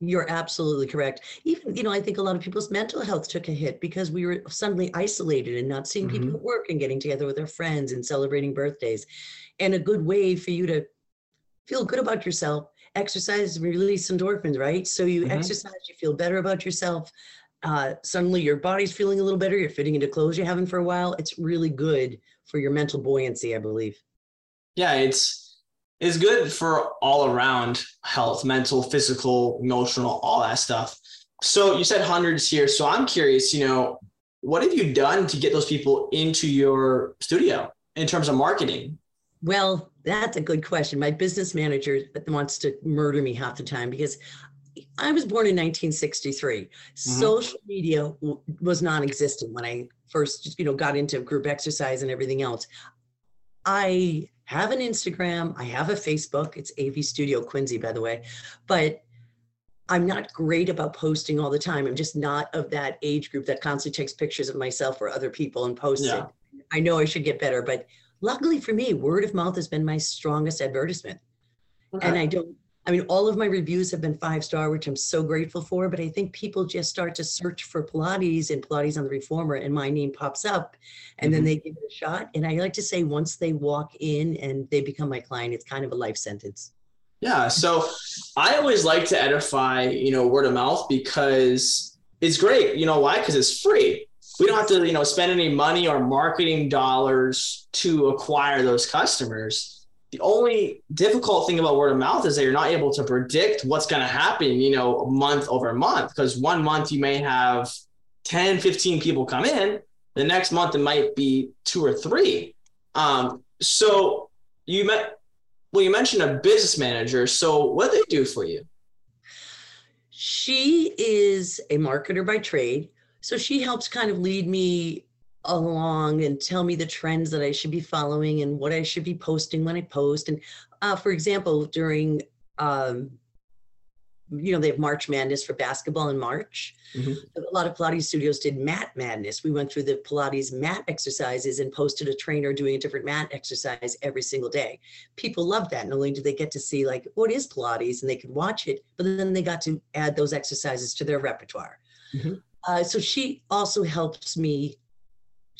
You're absolutely correct. Even, you know, I think a lot of people's mental health took a hit because we were suddenly isolated and not seeing people Mhm. at work and getting together with their friends and celebrating birthdays. And a good way for you to feel good about yourself, exercise, release endorphins, right? So you Mhm. exercise, you feel better about yourself. Uh, suddenly your body's feeling a little better. You're fitting into clothes you haven't for a while. It's really good for your mental buoyancy, I believe. yeah it's it's good for all around health mental physical emotional all that stuff so you said hundreds here so i'm curious you know what have you done to get those people into your studio in terms of marketing Well, that's a good question. My business manager wants to murder me half the time because I was born in 1963. Mm-hmm. Social media w- was non-existent when I first, you know, got into group exercise and everything else. I have an Instagram, I have a Facebook. It's AV Studio Quincy, by the way, but I'm not great about posting all the time. I'm just not of that age group that constantly takes pictures of myself or other people and posts Yeah. it. I know I should get better, but luckily for me, word of mouth has been my strongest advertisement. And I don't, I mean, all of my reviews have been five star, which I'm so grateful for. But I think people just start to search for Pilates and Pilates on the Reformer, and my name pops up, and then Mhm. they give it a shot. And I like to say, once they walk in and they become my client, it's kind of a life sentence. Yeah. So I always like to edify, you know, word of mouth because it's great. You know why? Because it's free. We don't have to, you know, spend any money or marketing dollars to acquire those customers. The only difficult thing about word of mouth is that you're not able to predict what's going to happen, you know, month over month. Because one month you may have 10, 15 people come in. The next month it might be two or three. Um, so you met well, you mentioned a business manager. So what do they do for you? She is a marketer by trade. So she helps kind of lead me along and tell me the trends that I should be following and what I should be posting when I post. And uh, for example, during, um, you know, they have March Madness for basketball in March. Mhm. A lot of Pilates studios did mat madness. We went through the Pilates mat exercises and posted a trainer doing a different mat exercise every single day. People loved that. Not only did they get to see like what is Pilates and they could watch it, but then they got to add those exercises to their repertoire. Mhm. Uh, so she also helps me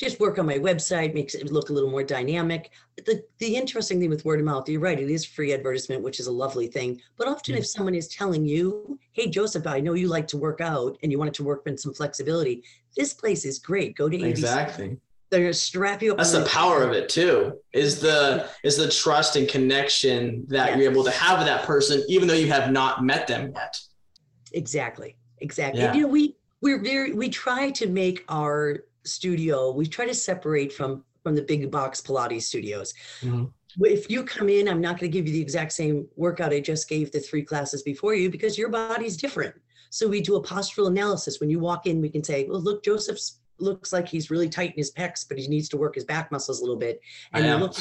just work on my website, makes it look a little more dynamic. The the interesting thing with word of mouth, you're right, it is free advertisement, which is a lovely thing. But often if someone is telling you, hey Joseph, I know you like to work out and you wanted to work in some flexibility, this place is great. Go to ABC. Exactly. They're gonna strap you up. That's the power of it too. Is the is the trust and connection that you're able to have with that person, even though you have not met them yet. Exactly. Exactly. Yeah. And, you know, we we're very we try to make our studio, we try to separate from from the big box Pilates studios. Mhm. If you come in, I'm not going to give you the exact same workout I just gave the three classes before you because your body's different. So we do a postural analysis. When you walk in, we can say, well, look, Joseph's looks like he's really tight in his pecs, but he needs to work his back muscles a little bit. And look,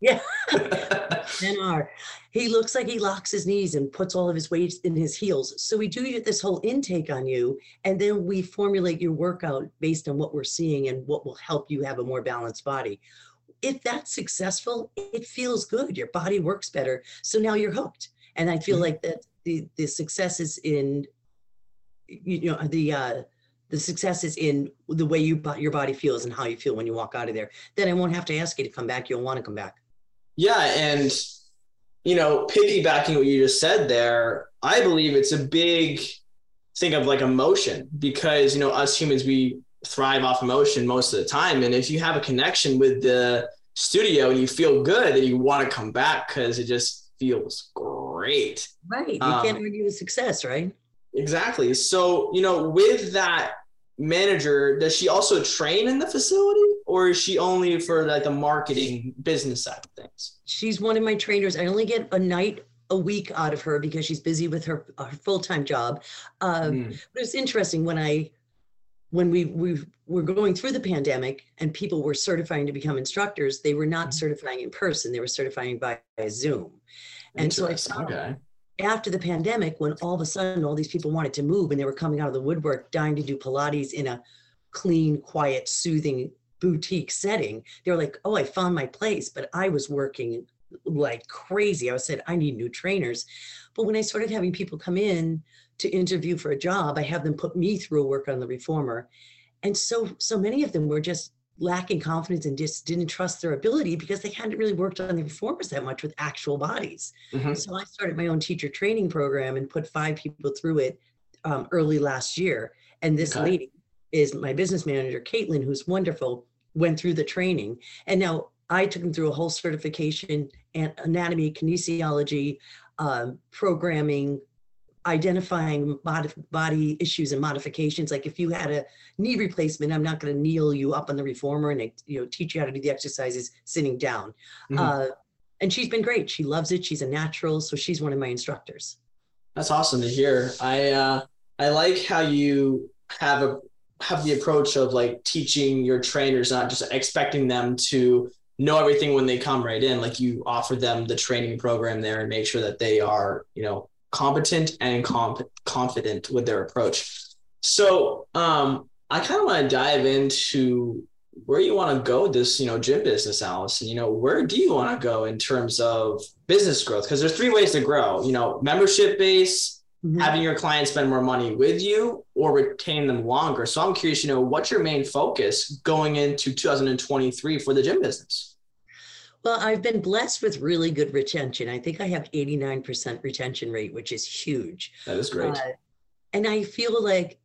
yeah. Men are. He looks like he locks his knees and puts all of his weight in his heels. So we do this whole intake on you, and then we formulate your workout based on what we're seeing and what will help you have a more balanced body. If that's successful, it feels good. Your body works better. So now you're hooked. And I feel Mhm. like that the the success is in you know the uh the success is in the way you your body feels and how you feel when you walk out of there. Then I won't have to ask you to come back. You'll want to come back. Yeah, and you know, piggybacking what you just said there, I believe it's a big thing of like emotion because you know us humans we thrive off emotion most of the time, and if you have a connection with the studio and you feel good, then you want to come back because it just feels great. Right. You Um, can't argue with success, right? Exactly. So you know, with that manager, does she also train in the facility, or is she only for like the marketing business side of things? She's one of my trainers. I only get a night a week out of her because she's busy with her, her full-time job. Um, Mm. But it's interesting when I, when we we were going through the pandemic and people were certifying to become instructors, they were not Mhm. certifying in person. They were certifying by, by Zoom. And so I found okay. after the pandemic, when all of a sudden all these people wanted to move and they were coming out of the woodwork, dying to do Pilates in a clean, quiet, soothing boutique setting, they were like, "Oh, I found my place," but I was working like crazy. I said, I need new trainers. But when I started having people come in to interview for a job, I have them put me through a work on the reformer. And so so many of them were just lacking confidence and just didn't trust their ability because they hadn't really worked on the reformers that much with actual bodies. Mm-hmm. So I started my own teacher training program and put five people through it um, early last year. And this okay. lady is my business manager, Caitlin, who's wonderful, went through the training. And now I took them through a whole certification and anatomy, kinesiology, um, programming, identifying mod- body issues and modifications. Like if you had a knee replacement, I'm not going to kneel you up on the reformer and you know teach you how to do the exercises sitting down. Mm-hmm. Uh, and she's been great. She loves it. She's a natural, so she's one of my instructors. That's awesome to hear. I uh, I like how you have a have the approach of like teaching your trainers, not just expecting them to know everything when they come right in. Like you offer them the training program there and make sure that they are, you know, competent and comp- confident with their approach. So um, I kind of want to dive into where you want to go this, you know, gym business, Alison. You know, where do you want to go in terms of business growth? Because there's three ways to grow. You know, membership base, mm-hmm. having your clients spend more money with you, or retain them longer. So I'm curious, you know, what's your main focus going into 2023 for the gym business? Well, I've been blessed with really good retention. I think I have 89% retention rate, which is huge. That is great. Uh, and I feel like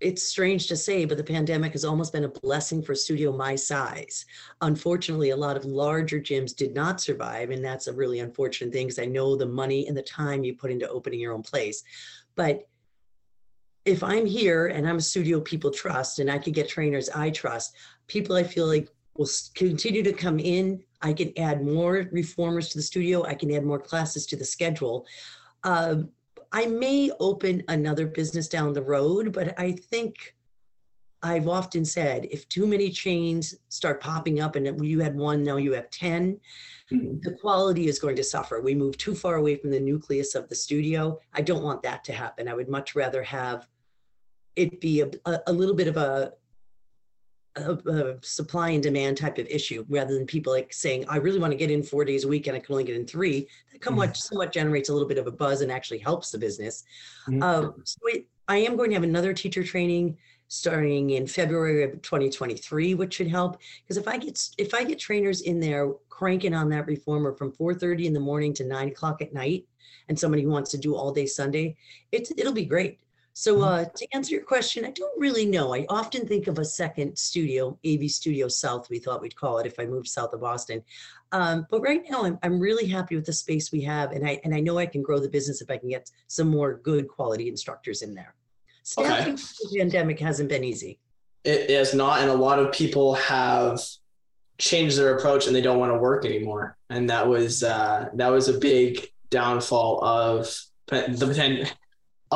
it's strange to say, but the pandemic has almost been a blessing for a studio my size. Unfortunately, a lot of larger gyms did not survive, and that's a really unfortunate thing because I know the money and the time you put into opening your own place. But if I'm here and I'm a studio people trust and I can get trainers I trust, people I feel like will continue to come in I can add more reformers to the studio. I can add more classes to the schedule. Uh, I may open another business down the road, but I think I've often said if too many chains start popping up and you had one, now you have 10, mm-hmm. the quality is going to suffer. We move too far away from the nucleus of the studio. I don't want that to happen. I would much rather have it be a, a little bit of a a, a, supply and demand type of issue rather than people like saying, I really want to get in four days a week and I can only get in three. That somewhat, mm-hmm. somewhat generates a little bit of a buzz and actually helps the business. Mm-hmm. Um, so it, I am going to have another teacher training starting in February of 2023, which should help. Because if I get if I get trainers in there cranking on that reformer from 4:30 in the morning to 9 o'clock at night, and somebody who wants to do all day Sunday, it's it'll be great. So mm-hmm. uh, to answer your question, I don't really know. I often think of a second studio, AV Studio South, we thought we'd call it if I moved south of Boston. Um, but right now, I'm, I'm really happy with the space we have, and I and I know I can grow the business if I can get some more good quality instructors in there. Staffing okay. the pandemic hasn't been easy. It is not, and a lot of people have changed their approach and they don't want to work anymore, and that was uh, that was a big downfall of the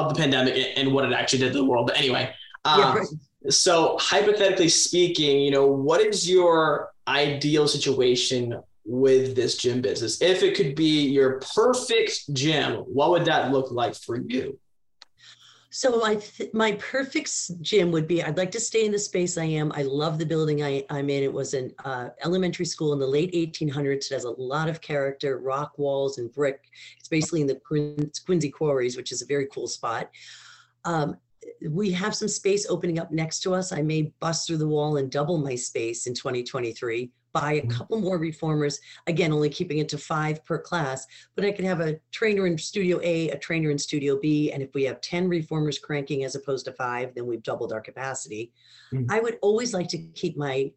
of the pandemic and what it actually did to the world. But anyway, um, yeah, so hypothetically speaking, you know, what is your ideal situation with this gym business? If it could be your perfect gym, what would that look like for you? So I th- my perfect gym would be I'd like to stay in the space I am. I love the building I, I'm in. It was an uh, elementary school in the late 1800s. It has a lot of character, rock walls and brick. It's basically in the Quin- Quincy Quarries, which is a very cool spot. Um, we have some space opening up next to us. I may bust through the wall and double my space in 2023 buy a mm-hmm. couple more reformers, again, only keeping it to five per class, but I can have a trainer in studio A, a trainer in studio B, and if we have 10 reformers cranking as opposed to five, then we've doubled our capacity. Mm-hmm. I would always like to keep my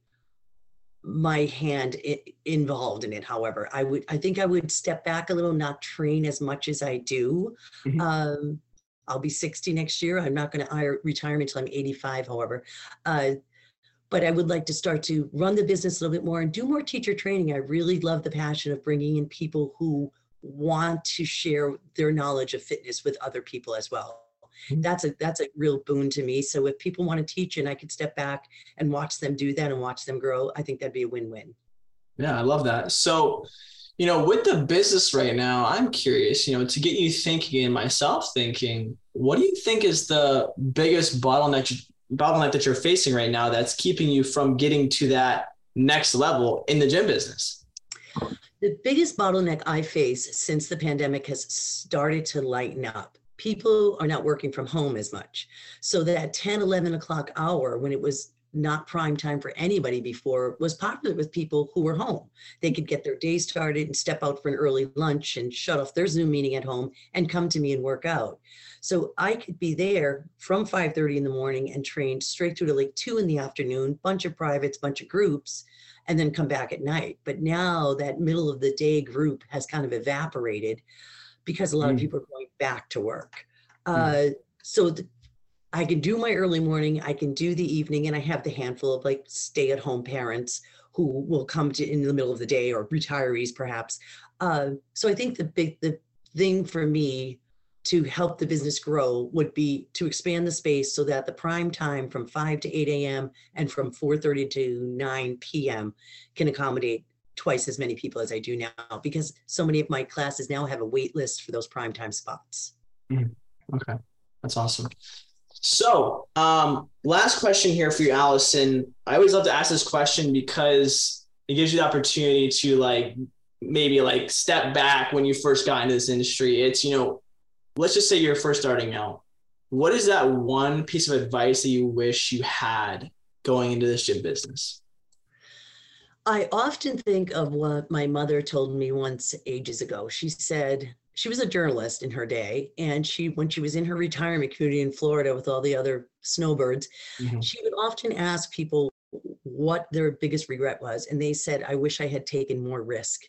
my hand I- involved in it however i would i think i would step back a little not train as much as i do mm-hmm. um, i'll be 60 next year i'm not going to retire until i'm 85 however uh, but I would like to start to run the business a little bit more and do more teacher training. I really love the passion of bringing in people who want to share their knowledge of fitness with other people as well. Mm-hmm. That's a that's a real boon to me. So if people want to teach and I could step back and watch them do that and watch them grow, I think that'd be a win-win. Yeah, I love that. So, you know, with the business right now, I'm curious, you know, to get you thinking and myself thinking, what do you think is the biggest bottleneck bottleneck that you're facing right now that's keeping you from getting to that next level in the gym business? The biggest bottleneck I face since the pandemic has started to lighten up people are not working from home as much. So that 10, 11 o'clock hour when it was not prime time for anybody before was popular with people who were home. They could get their day started and step out for an early lunch and shut off their Zoom meeting at home and come to me and work out. So I could be there from 5:30 in the morning and train straight through to like 2 in the afternoon, bunch of privates, bunch of groups, and then come back at night. But now that middle of the day group has kind of evaporated because a lot mm. of people are going back to work. Mm. Uh, so I can do my early morning, I can do the evening, and I have the handful of like stay at home parents who will come to in the middle of the day or retirees perhaps. Uh, so I think the big the thing for me to help the business grow would be to expand the space so that the prime time from 5 to 8 a.m. and from 4:30 to 9 p.m. can accommodate twice as many people as I do now because so many of my classes now have a wait list for those prime time spots. Mm, okay, that's awesome. So, um, last question here for you, Alison. I always love to ask this question because it gives you the opportunity to like maybe like step back when you first got into this industry. It's, you know, let's just say you're first starting out. What is that one piece of advice that you wish you had going into this gym business? I often think of what my mother told me once ages ago. She said, she was a journalist in her day and she when she was in her retirement community in florida with all the other snowbirds mm-hmm. she would often ask people what their biggest regret was and they said i wish i had taken more risk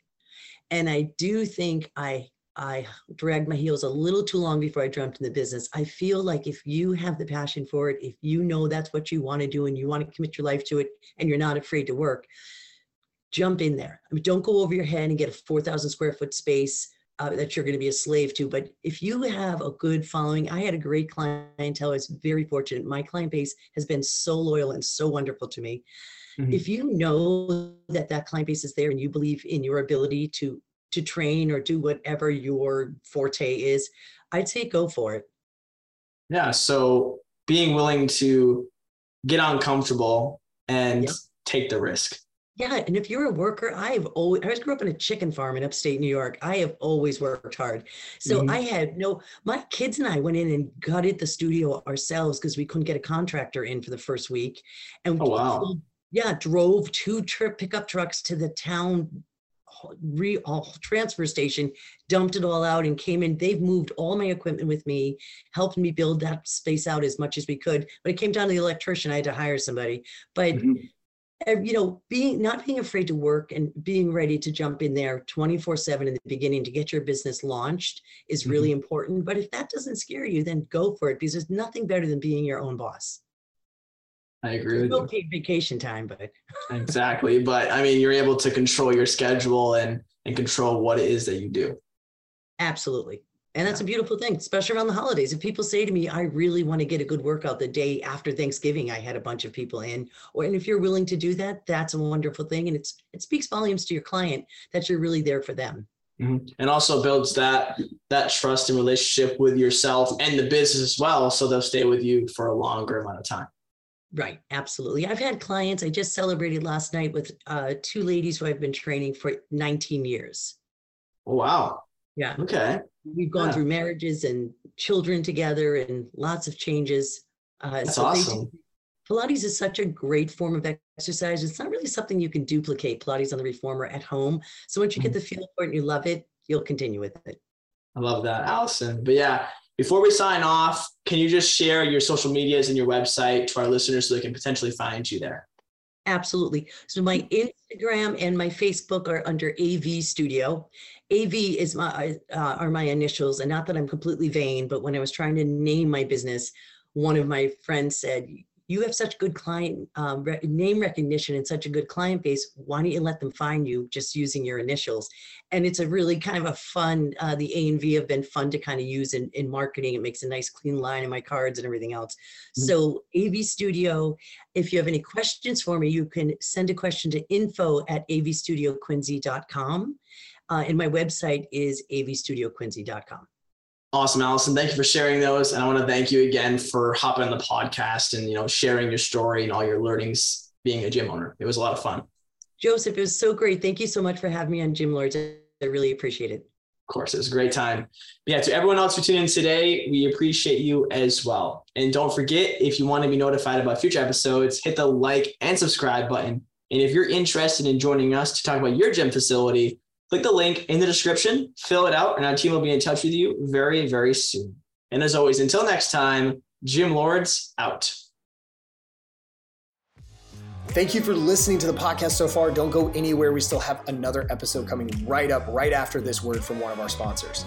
and i do think i i dragged my heels a little too long before i jumped in the business i feel like if you have the passion for it if you know that's what you want to do and you want to commit your life to it and you're not afraid to work jump in there I mean, don't go over your head and get a 4000 square foot space uh, that you're going to be a slave to. But if you have a good following, I had a great clientele. I was very fortunate. My client base has been so loyal and so wonderful to me. Mm-hmm. If you know that that client base is there and you believe in your ability to to train or do whatever your forte is, I'd say go for it. Yeah. So being willing to get uncomfortable and yep. take the risk. Yeah, and if you're a worker, I've always I grew up in a chicken farm in upstate New York. I have always worked hard. So mm-hmm. I had no my kids and I went in and gutted the studio ourselves because we couldn't get a contractor in for the first week. And oh wow. Yeah, drove two trip pickup trucks to the town re transfer station, dumped it all out and came in. They've moved all my equipment with me, helped me build that space out as much as we could. But it came down to the electrician. I had to hire somebody. But mm-hmm you know being not being afraid to work and being ready to jump in there 24 7 in the beginning to get your business launched is really mm-hmm. important but if that doesn't scare you then go for it because there's nothing better than being your own boss i agree with no paid vacation time but exactly but i mean you're able to control your schedule and and control what it is that you do absolutely and that's yeah. a beautiful thing, especially around the holidays. If people say to me, I really want to get a good workout the day after Thanksgiving, I had a bunch of people in, or and if you're willing to do that, that's a wonderful thing. And it's it speaks volumes to your client that you're really there for them. Mm-hmm. And also builds that that trust and relationship with yourself and the business as well. So they'll stay with you for a longer amount of time. Right, absolutely. I've had clients. I just celebrated last night with uh, two ladies who I've been training for 19 years. Oh, wow. Yeah. Okay. We've gone yeah. through marriages and children together and lots of changes. Uh, That's so awesome. Pilates is such a great form of exercise. It's not really something you can duplicate Pilates on the reformer at home. So once you get mm-hmm. the feel for it and you love it, you'll continue with it. I love that, Alison. But yeah, before we sign off, can you just share your social medias and your website to our listeners so they can potentially find you there? Absolutely. So my Instagram and my Facebook are under AV Studio. AV is my uh, are my initials, and not that I'm completely vain, but when I was trying to name my business, one of my friends said, "You have such good client um, re- name recognition and such a good client base. Why don't you let them find you just using your initials?" And it's a really kind of a fun. Uh, the A and V have been fun to kind of use in, in marketing. It makes a nice clean line in my cards and everything else. Mm-hmm. So AV Studio. If you have any questions for me, you can send a question to info at avstudioquincy.com. Uh, and my website is avstudioquincy.com. Awesome, Alison. Thank you for sharing those. And I want to thank you again for hopping on the podcast and you know sharing your story and all your learnings being a gym owner. It was a lot of fun. Joseph, it was so great. Thank you so much for having me on Gym Lords. I really appreciate it. Of course, it was a great time. But yeah, to everyone else who tuned in today, we appreciate you as well. And don't forget, if you want to be notified about future episodes, hit the like and subscribe button. And if you're interested in joining us to talk about your gym facility, click the link in the description, fill it out, and our team will be in touch with you very, very soon. And as always, until next time, Gym Lords out. Thank you for listening to the podcast so far. Don't go anywhere. We still have another episode coming right up, right after this word from one of our sponsors.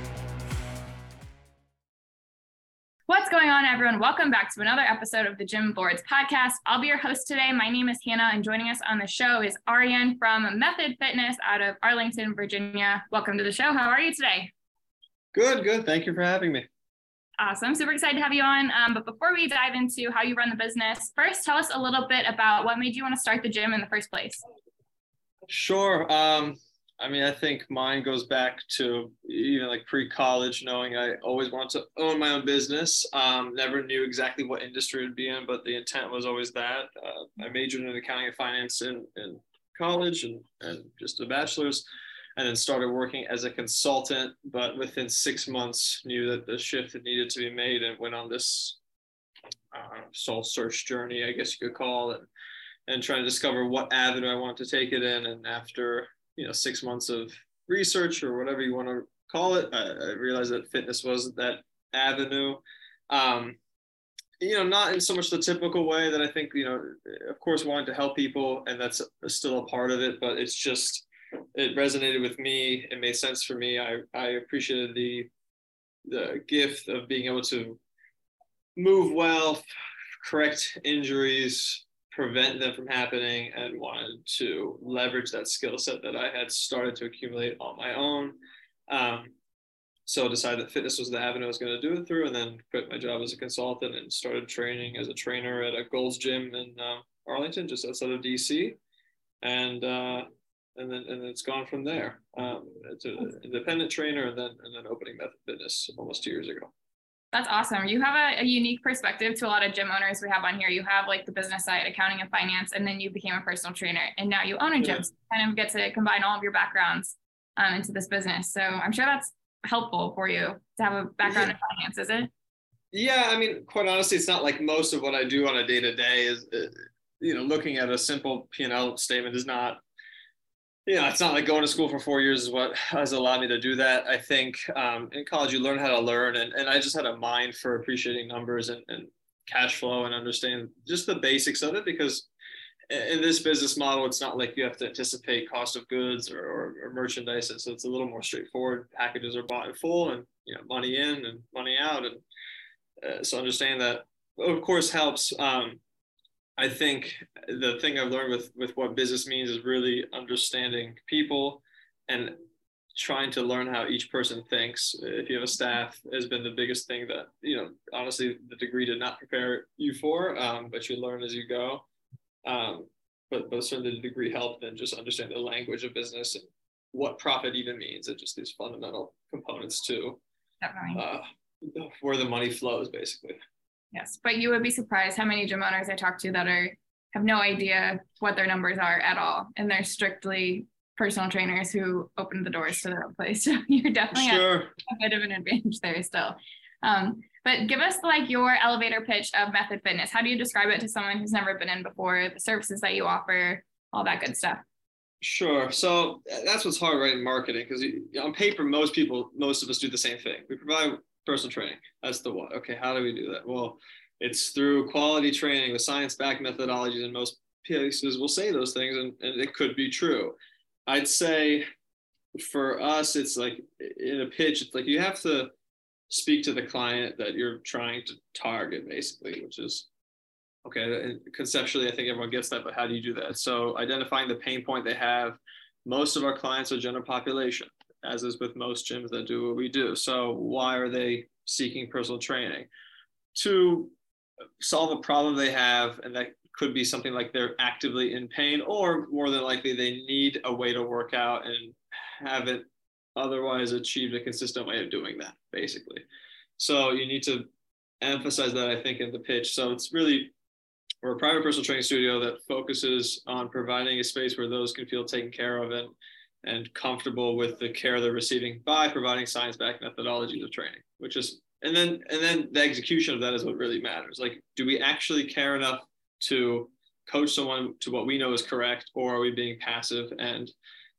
Everyone? Welcome back to another episode of the Gym Lords podcast. I'll be your host today. My name is Hannah, and joining us on the show is Aryan from Method Fitness out of Arlington, Virginia. Welcome to the show. How are you today? Good, good. Thank you for having me. Awesome. Super excited to have you on. Um, but before we dive into how you run the business, first tell us a little bit about what made you want to start the gym in the first place. Sure. Um, I mean, I think mine goes back to even like pre-college, knowing I always wanted to own my own business. Um, never knew exactly what industry it'd be in, but the intent was always that. Uh, I majored in accounting and finance in, in college and, and just a bachelor's and then started working as a consultant. But within six months, knew that the shift had needed to be made and went on this uh, soul search journey, I guess you could call it, and trying to discover what avenue I wanted to take it in. And after you know six months of research or whatever you want to call it, I, I realized that fitness wasn't that avenue. Um, you know, not in so much the typical way that I think, you know, of course, wanting to help people, and that's still a part of it, but it's just it resonated with me. It made sense for me. I, I appreciated the the gift of being able to move well, correct injuries, prevent them from happening, and wanted to leverage that skill set that I had started to accumulate on my own. Um, so decided that fitness was the avenue I was going to do it through, and then quit my job as a consultant and started training as a trainer at a Gold's Gym in uh, Arlington, just outside of DC. And uh, and then and it's gone from there. Um, it's an independent trainer, and then and then opening Method Fitness almost two years ago. That's awesome. You have a, a, unique perspective to a lot of gym owners we have on here. You have like the business side, accounting and finance, and then you became a personal trainer, and now you own a gym. Yeah. So kind of get to combine all of your backgrounds um, into this business. So I'm sure that's helpful for you to have a background yeah. in finance, is it? Yeah, I mean, quite honestly, it's not like most of what I do on a day to day is, uh, you know, looking at a simple P and L statement is not you know, it's not like going to school for four years is what has allowed me to do that. I think um, in college you learn how to learn, and, and I just had a mind for appreciating numbers and, and cash flow and understand just the basics of it because in this business model, it's not like you have to anticipate cost of goods or, or, or merchandise. So it's a little more straightforward. Packages are bought in full and, you know, money in and money out. And uh, so understand that of course helps. Um, I think the thing I've learned with with what business means is really understanding people and trying to learn how each person thinks. If you have a staff, has been the biggest thing that you know. Honestly, the degree did not prepare you for, um, but you learn as you go. Um, but but certainly the degree helped and just understand the language of business and what profit even means, and just these fundamental components to uh, where the money flows, basically. Yes, but you would be surprised how many gym owners I talk to that are have no idea what their numbers are at all, and they're strictly personal trainers who opened the doors to their own place. So you're definitely sure. a bit of an advantage there still. Um, but give us like your elevator pitch of Method Fitness. How do you describe it to someone who's never been in before? The services that you offer, all that good stuff. Sure. So that's what's hard, right, in marketing, because on paper, most people, most of us do the same thing. We provide personal training. That's the one. Okay, how do we do that? Well, it's through quality training with science-backed methodologies, and most places will say those things, and, and it could be true. I'd say for us, it's like in a pitch, it's like you have to speak to the client that you're trying to target, basically, which is Okay, conceptually, I think everyone gets that, but how do you do that? So identifying the pain point they have. Most of our clients are general population, as is with most gyms that do what we do. So why are they seeking personal training? To solve a problem they have, and that could be something like they're actively in pain, or more than likely they need a way to work out and haven't otherwise achieved a consistent way of doing that, basically. So you need to emphasize that, I think, in the pitch. So it's really we're a private personal training studio that focuses on providing a space where those can feel taken care of and and comfortable with the care they're receiving by providing science-backed methodologies of training, which is and then and then the execution of that is what really matters. Like, do we actually care enough to coach someone to what we know is correct, or are we being passive and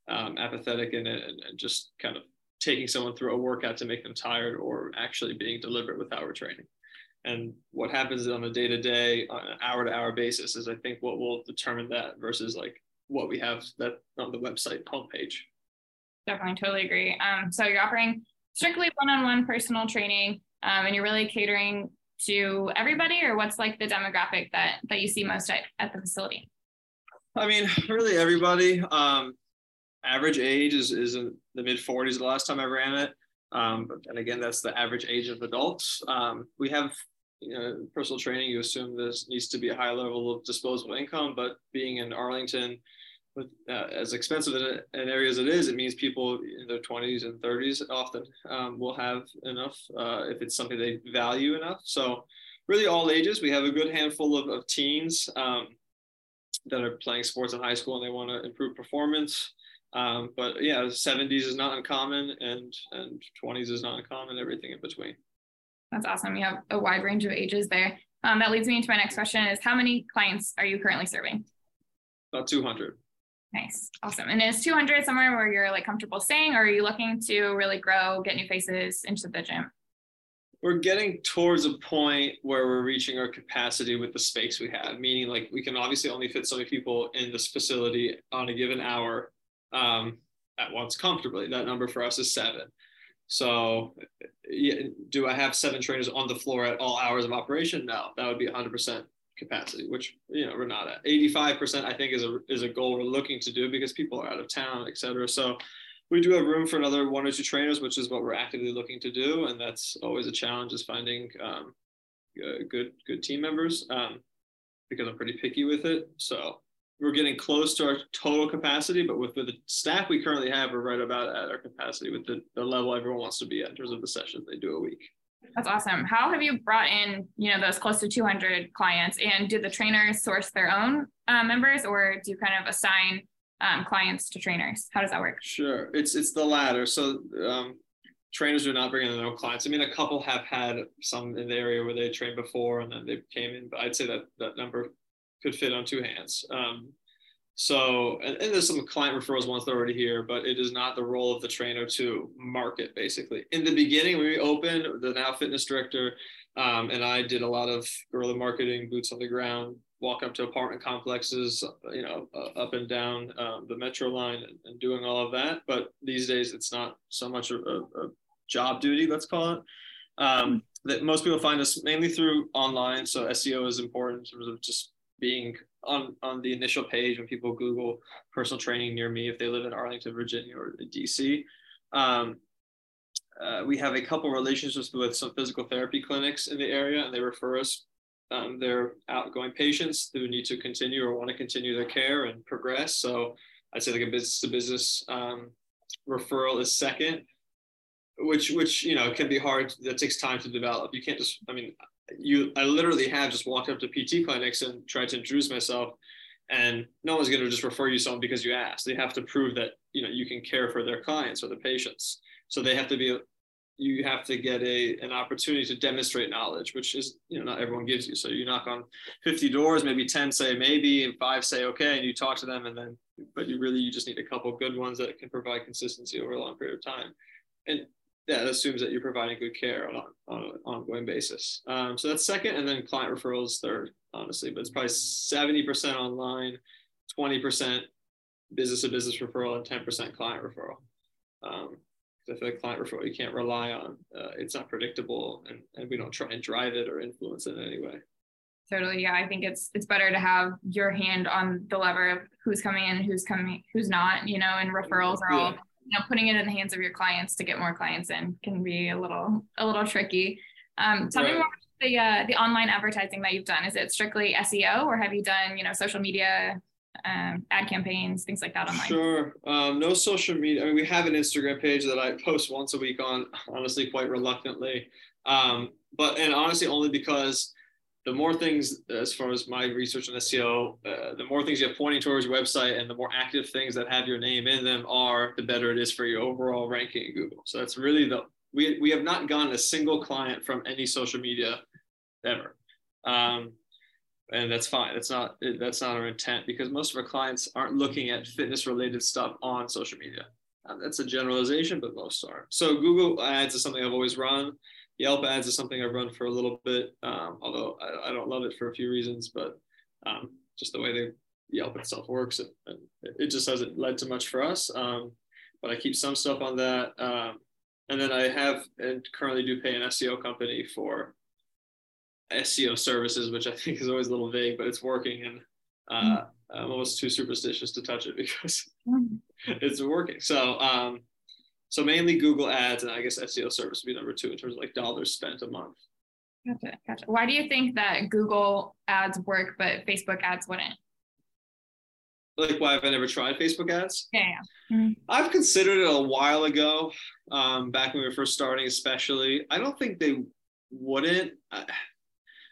um, apathetic it and, and just kind of taking someone through a workout to make them tired, or actually being deliberate with our training? and what happens on a day to day, on an hour to hour basis is I think what will determine that versus like what we have that on the website homepage. Definitely, totally agree. Um, so you're offering strictly one-on-one personal training, um, and you're really catering to everybody, or what's like the demographic that that you see most at, at the facility? I mean, really everybody. Um, average age is is in the mid 40s. The last time I ran it. Um, but then again, that's the average age of adults. Um, we have you know, personal training, you assume this needs to be a high level of disposable income, but being in Arlington, with, uh, as expensive an area as it is, it means people in their 20s and 30s often um, will have enough uh, if it's something they value enough. So, really, all ages. We have a good handful of, of teens um, that are playing sports in high school and they want to improve performance. Um, but yeah, 70s is not uncommon, and and 20s is not uncommon. Everything in between. That's awesome. You have a wide range of ages there. Um, that leads me into my next question is how many clients are you currently serving? About 200. Nice. Awesome. And is 200 somewhere where you're like comfortable staying or are you looking to really grow, get new faces into the gym? We're getting towards a point where we're reaching our capacity with the space we have, meaning like we can obviously only fit so many people in this facility on a given hour um, at once comfortably. That number for us is seven. So, do I have seven trainers on the floor at all hours of operation? No, that would be 100% capacity, which you know we're not at. 85% I think is a is a goal we're looking to do because people are out of town, et cetera. So we do have room for another one or two trainers, which is what we're actively looking to do, and that's always a challenge is finding um, good good team members um, because I'm pretty picky with it. So we're getting close to our total capacity, but with, with the staff we currently have, we're right about at our capacity with the, the level everyone wants to be at in terms of the sessions they do a week. That's awesome. How have you brought in, you know, those close to 200 clients and do the trainers source their own uh, members or do you kind of assign um, clients to trainers? How does that work? Sure. It's, it's the latter. So um, trainers do not bring in their own clients. I mean, a couple have had some in the area where they trained before and then they came in, but I'd say that that number could fit on two hands. Um, so, and, and, there's some client referrals once they're already here, but it is not the role of the trainer to market basically. In the beginning, when we opened, the now fitness director um, and I did a lot of guerrilla marketing, boots on the ground, walk up to apartment complexes, you know, uh, up and down um, the metro line and, and, doing all of that. But these days, it's not so much a, a, a job duty, let's call it. Um, that most people find us mainly through online. So SEO is important in terms of just being on on the initial page when people Google personal training near me if they live in Arlington, Virginia, or DC. Um, uh, we have a couple relationships with some physical therapy clinics in the area, and they refer us um, their outgoing patients who need to continue or want to continue their care and progress. So I'd say like a business to business um, referral is second, which which you know can be hard. That takes time to develop. You can't just. I mean, you I literally have just walked up to PT clinics and tried to introduce myself and no one's going to just refer you someone because you asked. They have to prove that you know you can care for their clients or the patients. So they have to be you have to get a an opportunity to demonstrate knowledge which is you know not everyone gives you. So you knock on 50 doors maybe 10 say maybe and five say okay and you talk to them and then but you really you just need a couple good ones that can provide consistency over a long period of time, and that assumes that you're providing good care on, on an ongoing basis. Um, so that's second, and then client referrals third, honestly, but it's probably 70% online, 20% business to business referral, and 10% client referral. Um, I feel like client referral you can't rely on. Uh, it's not predictable, and, and we don't try and drive it or influence it in any way. Totally. Yeah, I think it's it's better to have your hand on the lever of who's coming in, who's coming, who's not. You know, and referrals are all you know putting it in the hands of your clients to get more clients in can be a little a little tricky. Um, tell right. me more about the uh, the online advertising that you've done. Is it strictly SEO, or have you done you know social media um, ad campaigns, things like that online? Sure. Um, no social media. I mean, we have an Instagram page that I post once a week on, honestly, quite reluctantly. Um, but and honestly, only because the more things, as far as my research on SEO, uh, the more things you have pointing towards your website and the more active things that have your name in them are, the better it is for your overall ranking in Google. So that's really the, we, we have not gotten a single client from any social media ever. Um, and that's fine. That's not, that's not our intent because most of our clients aren't looking at fitness related stuff on social media. Um, that's a generalization, but most are. So Google ads is something I've always run. Yelp ads is something I've run for a little bit, um, although I, I, don't love it for a few reasons, but um, just the way the Yelp itself works, and, and, it just hasn't led to much for us. Um, but I keep some stuff on that. Um, and then I have and currently do pay an SEO company for SEO services, which I think is always a little vague, but it's working. And uh, mm. I'm almost too superstitious to touch it because mm. it's working. So um, so mainly Google ads and I guess SEO service would be number two in terms of like dollars spent a month. Gotcha, gotcha. Why do you think that Google ads work, but Facebook ads wouldn't? Like why have I never tried Facebook ads? Yeah, yeah. Mm-hmm. I've considered it a while ago, um, back when we were first starting, especially. I don't think they wouldn't. I,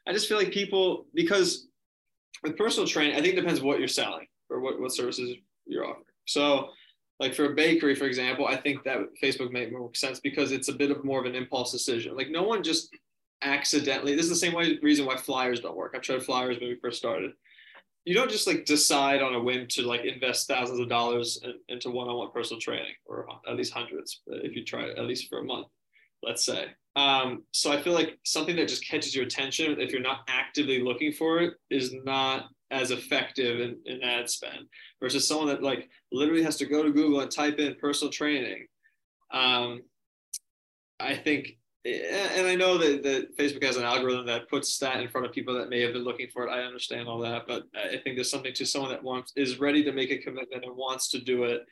I just feel like people because with personal training, I think it depends what you're selling or what, what services you're offering. So like for a bakery, for example, I think that Facebook made more sense because it's a bit of more of an impulse decision. Like no one just accidentally. This is the same way reason why flyers don't work. I've tried flyers when we first started. You don't just like decide on a whim to like invest thousands of dollars in, into one-on-one personal training, or at least hundreds, if you try it at least for a month, let's say. Um, so I feel like something that just catches your attention, if you're not actively looking for it, is not as effective in, in ad spend versus someone that like literally has to go to Google and type in personal training. Um, I think, and I know that, that Facebook has an algorithm that puts that in front of people that may have been looking for it. I understand all that, but I think there's something to someone that wants is ready to make a commitment and wants to do it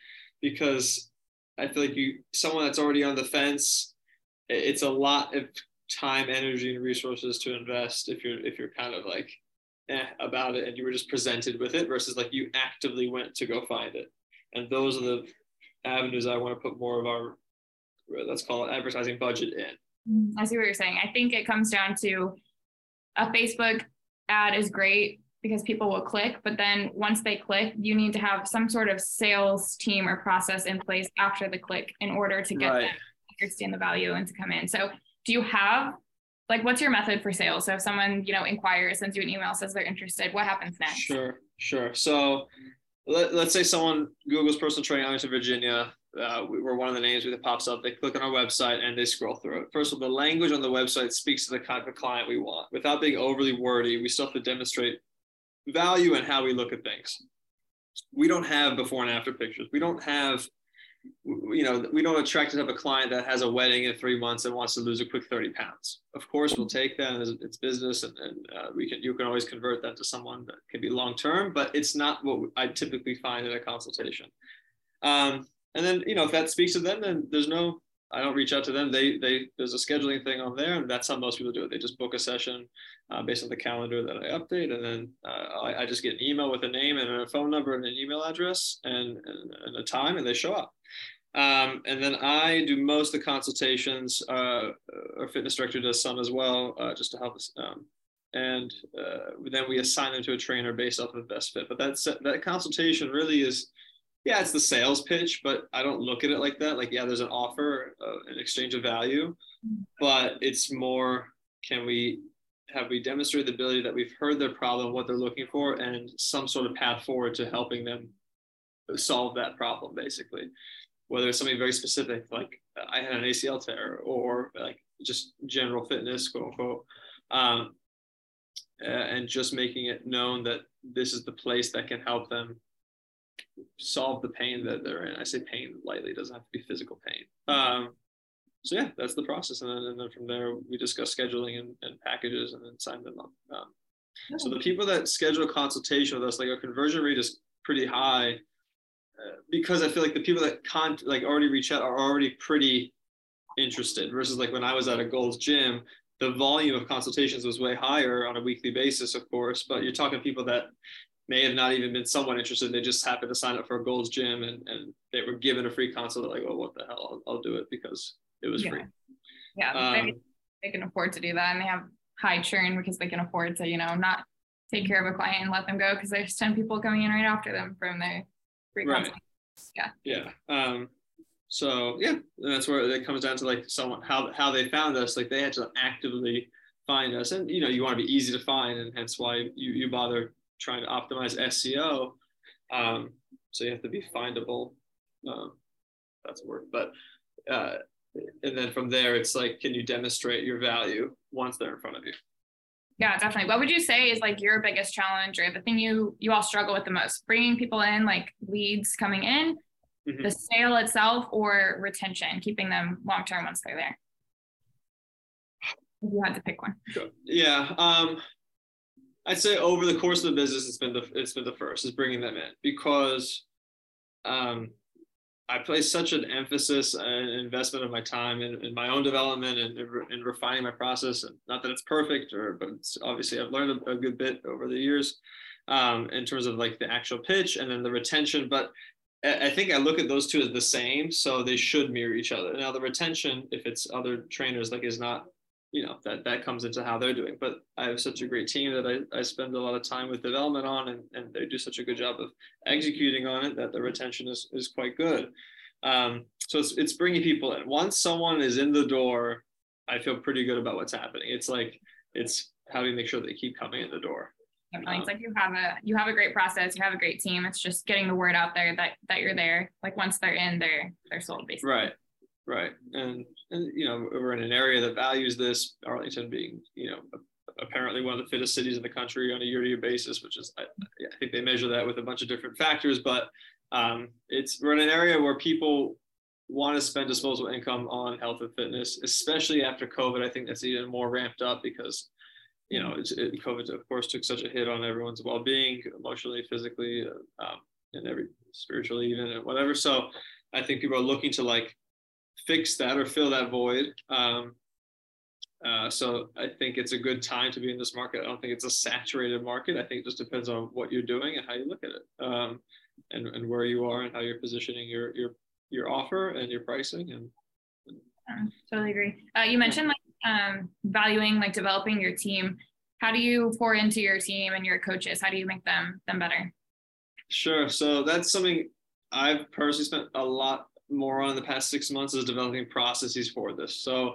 because I feel like you someone that's already on the fence. It's a lot of time, energy, and resources to invest if you're if you're kind of like eh, about it and you were just presented with it versus like you actively went to go find it. And those are the avenues I want to put more of our, let's call it advertising budget in. Mm, I see what you're saying. I think it comes down to a Facebook ad is great because people will click, but then once they click, you need to have some sort of sales team or process in place after the click in order to get right. them understand the value and to come in. So do you have like what's your method for sales? So if someone you know inquires sends you an email says they're interested what happens next? Sure sure. So let, us say someone googles personal training in virginia uh, we're one of the names that pops up. They click on our website and they scroll through it. First of all the language on the website speaks to the kind of client we want. Without being overly wordy we still have to demonstrate value and how we look at things. We don't have before and after pictures. We don't have you know, we don't attract to have a client that has a wedding in three months and wants to lose a quick 30 pounds. Of course, we'll take that it's business and, and uh, we can, you can always convert that to someone that can be long-term, but it's not what I typically find in a consultation. Um, and then, you know, if that speaks to them, then there's no, I don't reach out to them. They, they, there's a scheduling thing on there and that's how most people do it. They just book a session uh, based on the calendar that I update. And then uh, I, I, just get an email with a name and a phone number and an email address and, and, and a time and they show up. Um, and then I do most of the consultations. Uh, our fitness director does some as well, uh, just to help us. Um, and uh, then we assign them to a trainer based off of best fit. But that's that consultation really is, yeah, it's the sales pitch, but I don't look at it like that. Like, yeah, there's an offer, uh, an exchange of value, but it's more, can we have we demonstrated the ability that we've heard their problem, what they're looking for, and some sort of path forward to helping them solve that problem basically whether it's something very specific like i had an acl tear or like just general fitness quote unquote um, and just making it known that this is the place that can help them solve the pain that they're in. I say pain lightly it doesn't have to be physical pain. Um, so yeah that's the process. And then, and then from there we discuss scheduling and, and packages and then sign them up. Um, so the people that schedule a consultation with us like our conversion rate is pretty high. uh, because I feel like the people that con like already reach out are already pretty interested versus like when I was at a Gold's Gym, the volume of consultations was way higher on a weekly basis, of course. But you're talking people that may have not even been somewhat interested. They just happened to sign up for a Gold's Gym and, and they were given a free consult. They're like, well, what the hell? I'll, I'll do it because it was yeah. free. Yeah, um, they, they can afford to do that, and they have high churn because they can afford to, you know, not take care of a client and let them go because there's 10 people coming in right after them from their free right. Yeah. Yeah. Um, so yeah, that's where it comes down to like someone how how they found us. Like they had to actively find us, and you know you want to be easy to find, and hence why you you bother trying to optimize SEO. Um, so you have to be findable. Um, that's a word, but uh, and then from there it's like, can you demonstrate your value once they're in front of you? Yeah, definitely. What would you say is like your biggest challenge or the thing you you all struggle with the most? Bringing people in, like leads coming in, mm-hmm. the sale itself, or retention, keeping them long term once they're there. If you had to pick one. Sure. Yeah, um, I'd say over the course of the business, it's been the it's been the first is bringing them in because um, I place such an emphasis and investment of my time in, in my own development and in, refining my process. And not that it's perfect, or but obviously I've learned a, a good bit over the years um, in terms of like the actual pitch and then the retention. But I think I look at those two as the same, so they should mirror each other. Now the retention, if it's other trainers, like is not, you know, that that comes into how they're doing. But I have such a great team that I, I spend a lot of time with development on, and, and they do such a good job of executing on it that the retention is is quite good. Um, so it's it's bringing people in. Once someone is in the door, I feel pretty good about what's happening. It's like it's how do you make sure they keep coming in the door. Definitely. Um, it's like you have a you have a great process, you have a great team. It's just getting the word out there that that you're there. Like once they're in, they're they're sold basically. Right. Right. And and you know, we're in an area that values this, Arlington being, you know, apparently one of the fittest cities in the country on a year-to-year basis, which is I, I think they measure that with a bunch of different factors, but um, it's we're in an area where people want to spend disposable income on health and fitness, especially after COVID. I think that's even more ramped up because you know it, COVID of course took such a hit on everyone's well-being, emotionally, physically, uh, um, and every spiritually even and whatever. So I think people are looking to like fix that or fill that void. Um, uh, so I think it's a good time to be in this market. I don't think it's a saturated market. I think it just depends on what you're doing and how you look at it, um, and, and where you are and how you're positioning your your your offer and your pricing. And, and totally agree. Uh, you mentioned like um, valuing like developing your team. How do you pour into your team and your coaches? How do you make them them better? Sure. So that's something I've personally spent a lot more on in the past six months is developing processes for this. So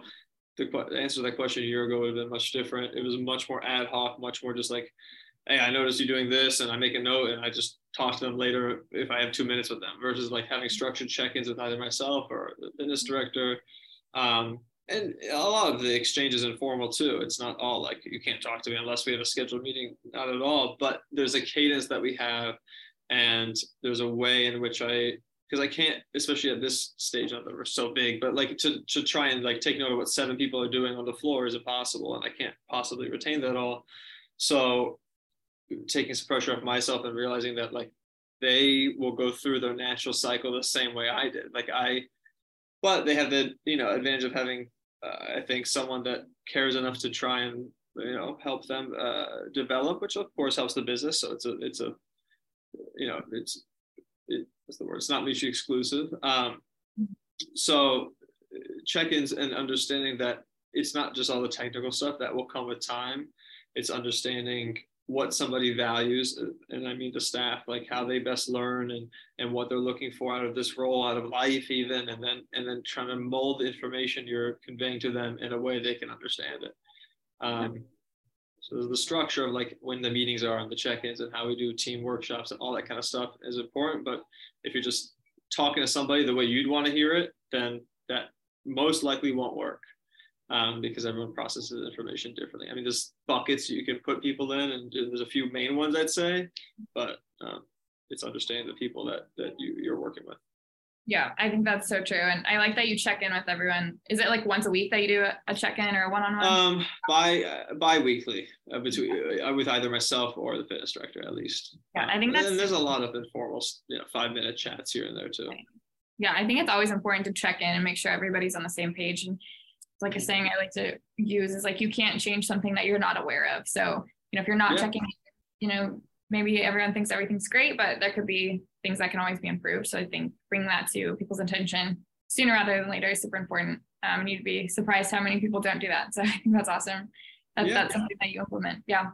the, answer to that question a year ago would have been much different. It was much more ad hoc, much more just like, hey, I noticed you doing this, and I make a note, and I just talk to them later if I have two minutes with them, versus like having structured check-ins with either myself or the fitness director. Um, and a lot of the exchange is informal too. It's not all like you can't talk to me unless we have a scheduled meeting, not at all. But there's a cadence that we have, and there's a way in which I because I can't, especially at this stage, not that we're so big, but like to to try and like take note of what seven people are doing on the floor is impossible, and I can't possibly retain that all. So taking some pressure off myself and realizing that like they will go through their natural cycle the same way I did. Like I, but they have the you know advantage of having uh, I think someone that cares enough to try and you know help them uh, develop, which of course helps the business. So it's a it's a you know it's it, what's the word? It's not mutually exclusive. Um, so check-ins and understanding that it's not just all the technical stuff that will come with time. It's understanding what somebody values, and I mean the staff, like how they best learn and and what they're looking for out of this role, out of life, even, and then and then trying to mold the information you're conveying to them in a way they can understand it. Um, So the structure of like when the meetings are and the check-ins and how we do team workshops and all that kind of stuff is important. But if you're just talking to somebody the way you'd want to hear it, then that most likely won't work um, because everyone processes information differently. I mean, there's buckets you can put people in, and there's a few main ones I'd say, but um, it's understanding the people that that you, you're working with. Yeah, I think that's so true. And I like that you check in with everyone. Is it like once a week that you do a, check-in or a one-on-one? Um, bi uh, bi-weekly uh, between uh, with either myself or the fitness director at least. Yeah, I think that's. And there's a lot of informal, you know, five-minute chats here and there too. Yeah, I think it's always important to check in and make sure everybody's on the same page. And like a saying I like to use is like you can't change something that you're not aware of. So you know, if you're not yeah. checking, you know, maybe everyone thinks everything's great, but there could be things that can always be improved. So I think bringing that to people's attention sooner rather than later is super important. Um, and you'd be surprised how many people don't do that. So I think that's awesome. That, yeah. That's something that you implement. Yeah.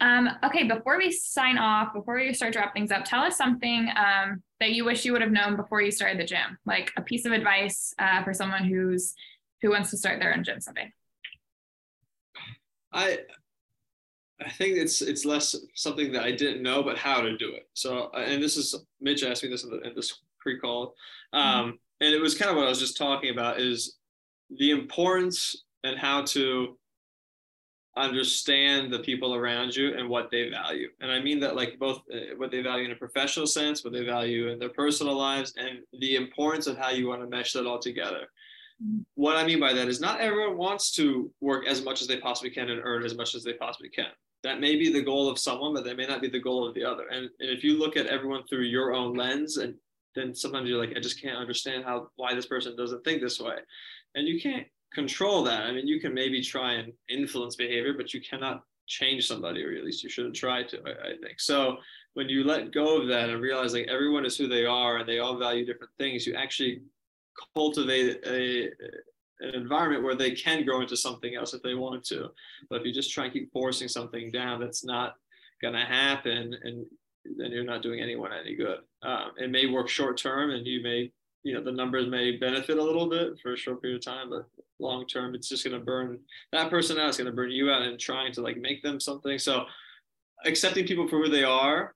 Um, okay, before we sign off, before we start to wrap things up, tell us something um, that you wish you would have known before you started the gym, like a piece of advice uh, for someone who's who wants to start their own gym someday. I I think it's it's less something that I didn't know, but how to do it. So, and this is Mitch asked me this in, the, in this pre-call, um, mm-hmm. and it was kind of what I was just talking about is the importance and how to understand the people around you and what they value. And I mean that like both uh, what they value in a professional sense, what they value in their personal lives, and the importance of how you want to mesh that all together. Mm-hmm. What I mean by that is not everyone wants to work as much as they possibly can and earn as much as they possibly can that may be the goal of someone, but that may not be the goal of the other. And, and if you look at everyone through your own lens, and then sometimes you're like, I just can't understand how why this person doesn't think this way, and you can't control that. I mean, you can maybe try and influence behavior, but you cannot change somebody, or at least you shouldn't try to. I, I think so. When you let go of that and realize like everyone is who they are and they all value different things, you actually cultivate a, environment where they can grow into something else if they wanted to. But if you just try and keep forcing something down, that's not going to happen, and then you're not doing anyone any good. Um, it may work short term, and you may, you know, the numbers may benefit a little bit for a short period of time, but long term, it's just going to burn that person out. It's going to burn you out, and trying to like make them something. So, accepting people for who they are,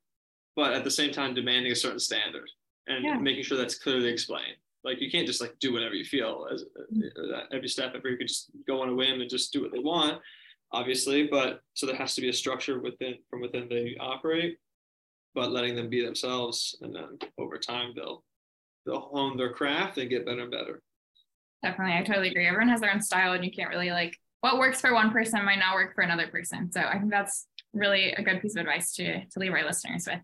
but at the same time demanding a certain standard and yeah. making sure that's clearly explained. Like you can't just like do whatever you feel as uh, every step. Every could just go on a whim and just do what they want, obviously. But so there has to be a structure within from within they operate, but letting them be themselves, and then over time they'll they'll hone their craft and get better and better. Definitely, I totally agree. Everyone has their own style, and you can't really like what works for one person might not work for another person. So I think that's really a good piece of advice to to leave our listeners with.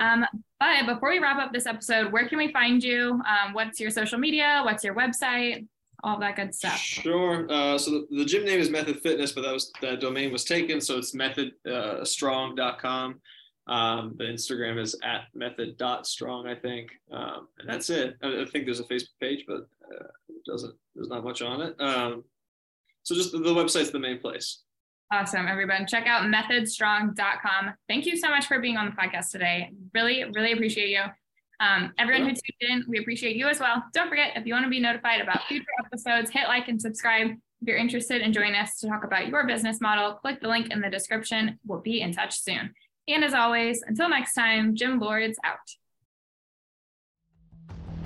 Um, but before we wrap up this episode, where can we find you? Um, what's your social media? What's your website? All that good stuff. Sure. Uh, so the, the, gym name is Method Fitness, but that was that domain was taken, so it's methodstrong.com. Uh, um, the Instagram is at method.strong, I think, um, and that's it. I, I, think there's a Facebook page, but uh, doesn't. There's not much on it. Um, so just the, the website's the main place. Awesome, everyone. Check out methodstrong.com. Thank you so much for being on the podcast today. Really, really appreciate you. Um, everyone who tuned in, we appreciate you as well. Don't forget, if you want to be notified about future episodes, hit like and subscribe. If you're interested in joining us to talk about your business model, click the link in the description. We'll be in touch soon. And as always, until next time, Gym Lords out.